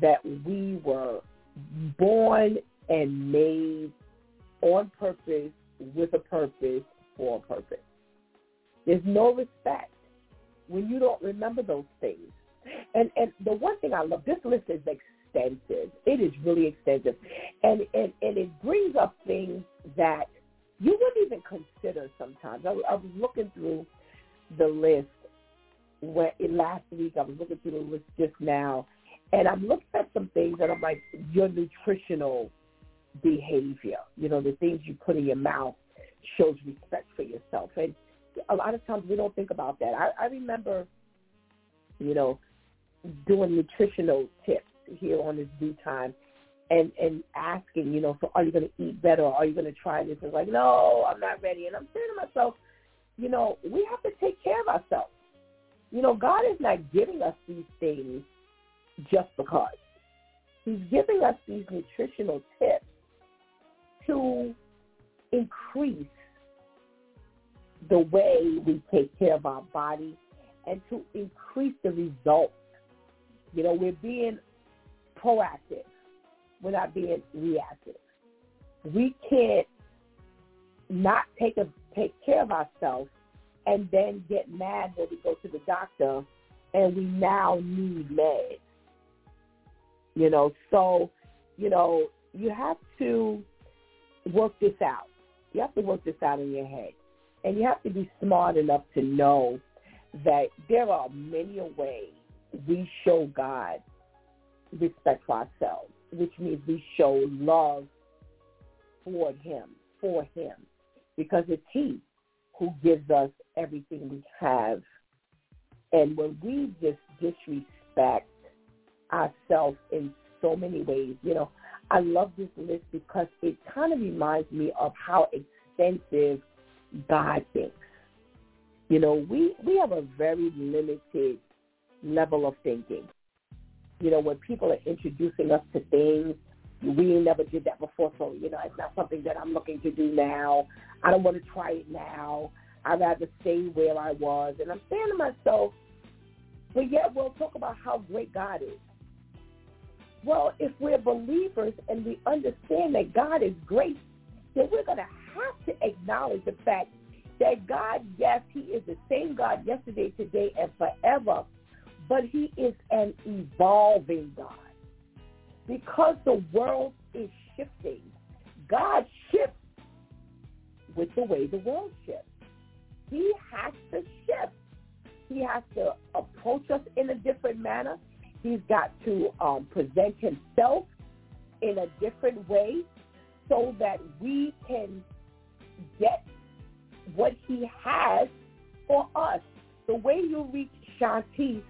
that we were born and made on purpose, with a purpose, for a purpose. There's no respect when you don't remember those things. And and the one thing I love, this list is extensive. It is really extensive. And and, and it brings up things that you wouldn't even consider sometimes. I, I was looking through the list when, last week. I was looking through the list just now, and I'm looking at some things that I'm like, your nutritional behavior, you know, the things you put in your mouth shows respect for yourself. And a lot of times we don't think about that. I, I remember, you know, doing nutritional tips here on this DEW Time and and asking, you know, so are you going to eat better? Or are you going to try this? And like, no, I'm not ready. And I'm saying to myself, you know, we have to take care of ourselves. You know, God is not giving us these things just because. He's giving us these nutritional tips to increase the way we take care of our body and to increase the results. You know, we're being proactive. We're not being reactive. We can't not take a, take care of ourselves and then get mad when we go to the doctor and we now need meds. You know, so, you know, you have to work this out. You have to work this out in your head. And you have to be smart enough to know that there are many ways we show God respect for ourselves, which means we show love for him, for him, because it's he who gives us everything we have. And when we just disrespect ourselves in so many ways, you know, I love this list because it kind of reminds me of how extensive God thinks. You know, we, we have a very limited level of thinking. You know, when people are introducing us to things, we never did that before, so, you know, it's not something that I'm looking to do now. I don't want to try it now. I'd rather stay where I was. And I'm saying to myself, but yet we'll talk about how great God is. Well, if we're believers and we understand that God is great, then we're going to have to acknowledge the fact that God, yes, he is the same God yesterday, today, and forever, but he is an evolving God. Because the world is shifting, God shifts with the way the world shifts. He has to shift. He has to approach us in a different manner. He's got to um, present himself in a different way so that we can get what he has for us. The way you reach Shantice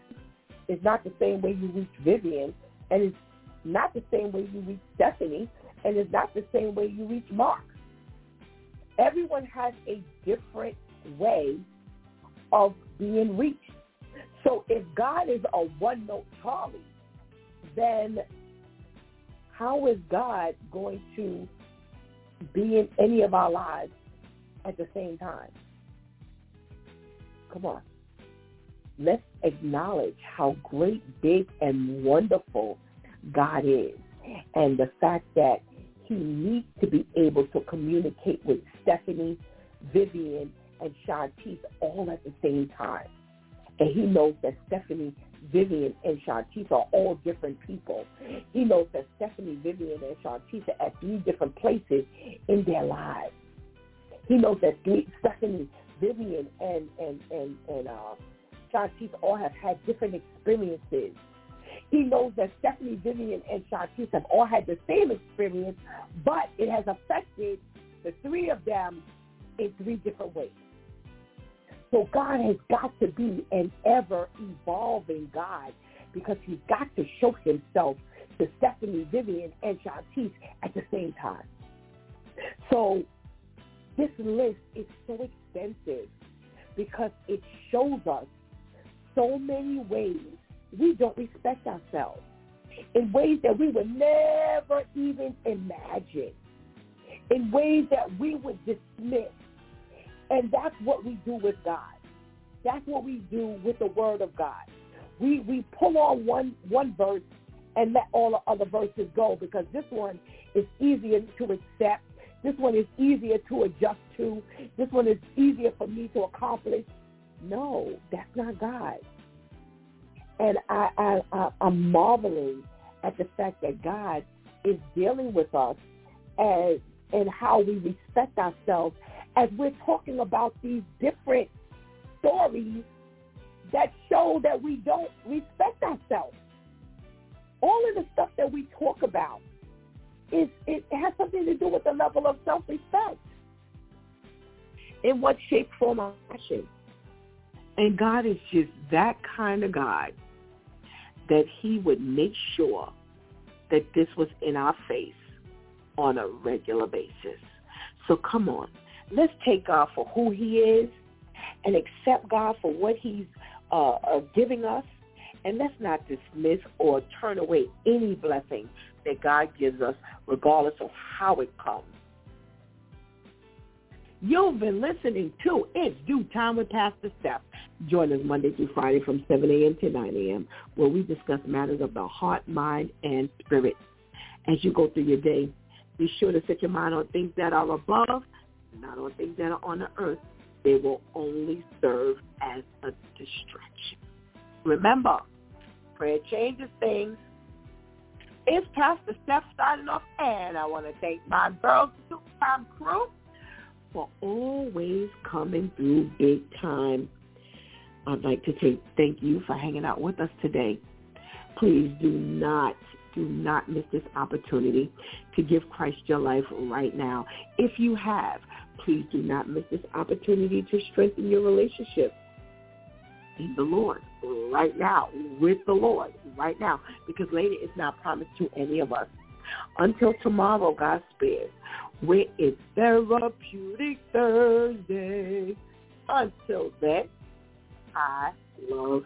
is not the same way you reach Vivian, and it's not the same way you reach Stephanie, and it's not the same way you reach Mark. Everyone has a different way of being reached. So if God is a one-note Charlie, then how is God going to be in any of our lives at the same time? Come on. Let's acknowledge how great, big, and wonderful God is and the fact that he needs to be able to communicate with Stephanie, Vivian, and Shantice all at the same time. And he knows that Stephanie, Vivian, and Shantice are all different people. He knows that Stephanie, Vivian, and Shantice are at three different places in their lives. He knows that Stephanie, Vivian, and and and and uh, all have had different experiences. He knows that Stephanie, Vivian, and Shantice have all had the same experience, but it has affected the three of them in three different ways. So God has got to be an ever-evolving God because he's got to show himself to Stephanie, Vivian, and Shantice at the same time. So this list is so extensive because it shows us so many ways we don't respect ourselves in ways that we would never even imagine, in ways that we would dismiss and that's what we do with God. That's what we do with the Word of God. We we pull on one one verse and let all the other verses go because this one is easier to accept. This one is easier to adjust to. This one is easier for me to accomplish. No, that's not God. And I, I, I I'm marveling at the fact that God is dealing with us as and how we respect ourselves as we're talking about these different stories that show that we don't respect ourselves. All of the stuff that we talk about is it has something to do with the level of self-respect. In what shape, form, or fashion. And God is just that kind of God that he would make sure that this was in our face on a regular basis. So come on. Let's take God for who he is and accept God for what he's uh, uh, giving us. And let's not dismiss or turn away any blessing that God gives us, regardless of how it comes. You've been listening to It's DEW Time with Pastor Steph. Join us Monday through Friday from 7 a.m. to 9 a.m. where we discuss matters of the heart, mind, and spirit. As you go through your day, be sure to set your mind on things that are above not on things that are on the earth. They will only serve as a distraction. Remember, prayer changes things. It's Pastor Steph signing off, and I want to thank my Girls Time crew for always coming through big time. I'd like to say thank you for hanging out with us today. Please do not do not miss this opportunity to give Christ your life right now. If you have, please do not miss this opportunity to strengthen your relationship in the Lord right now, with the Lord right now, because later it's not promised to any of us. Until tomorrow, God spares, where it's Therapeutic Thursday. Until then, I love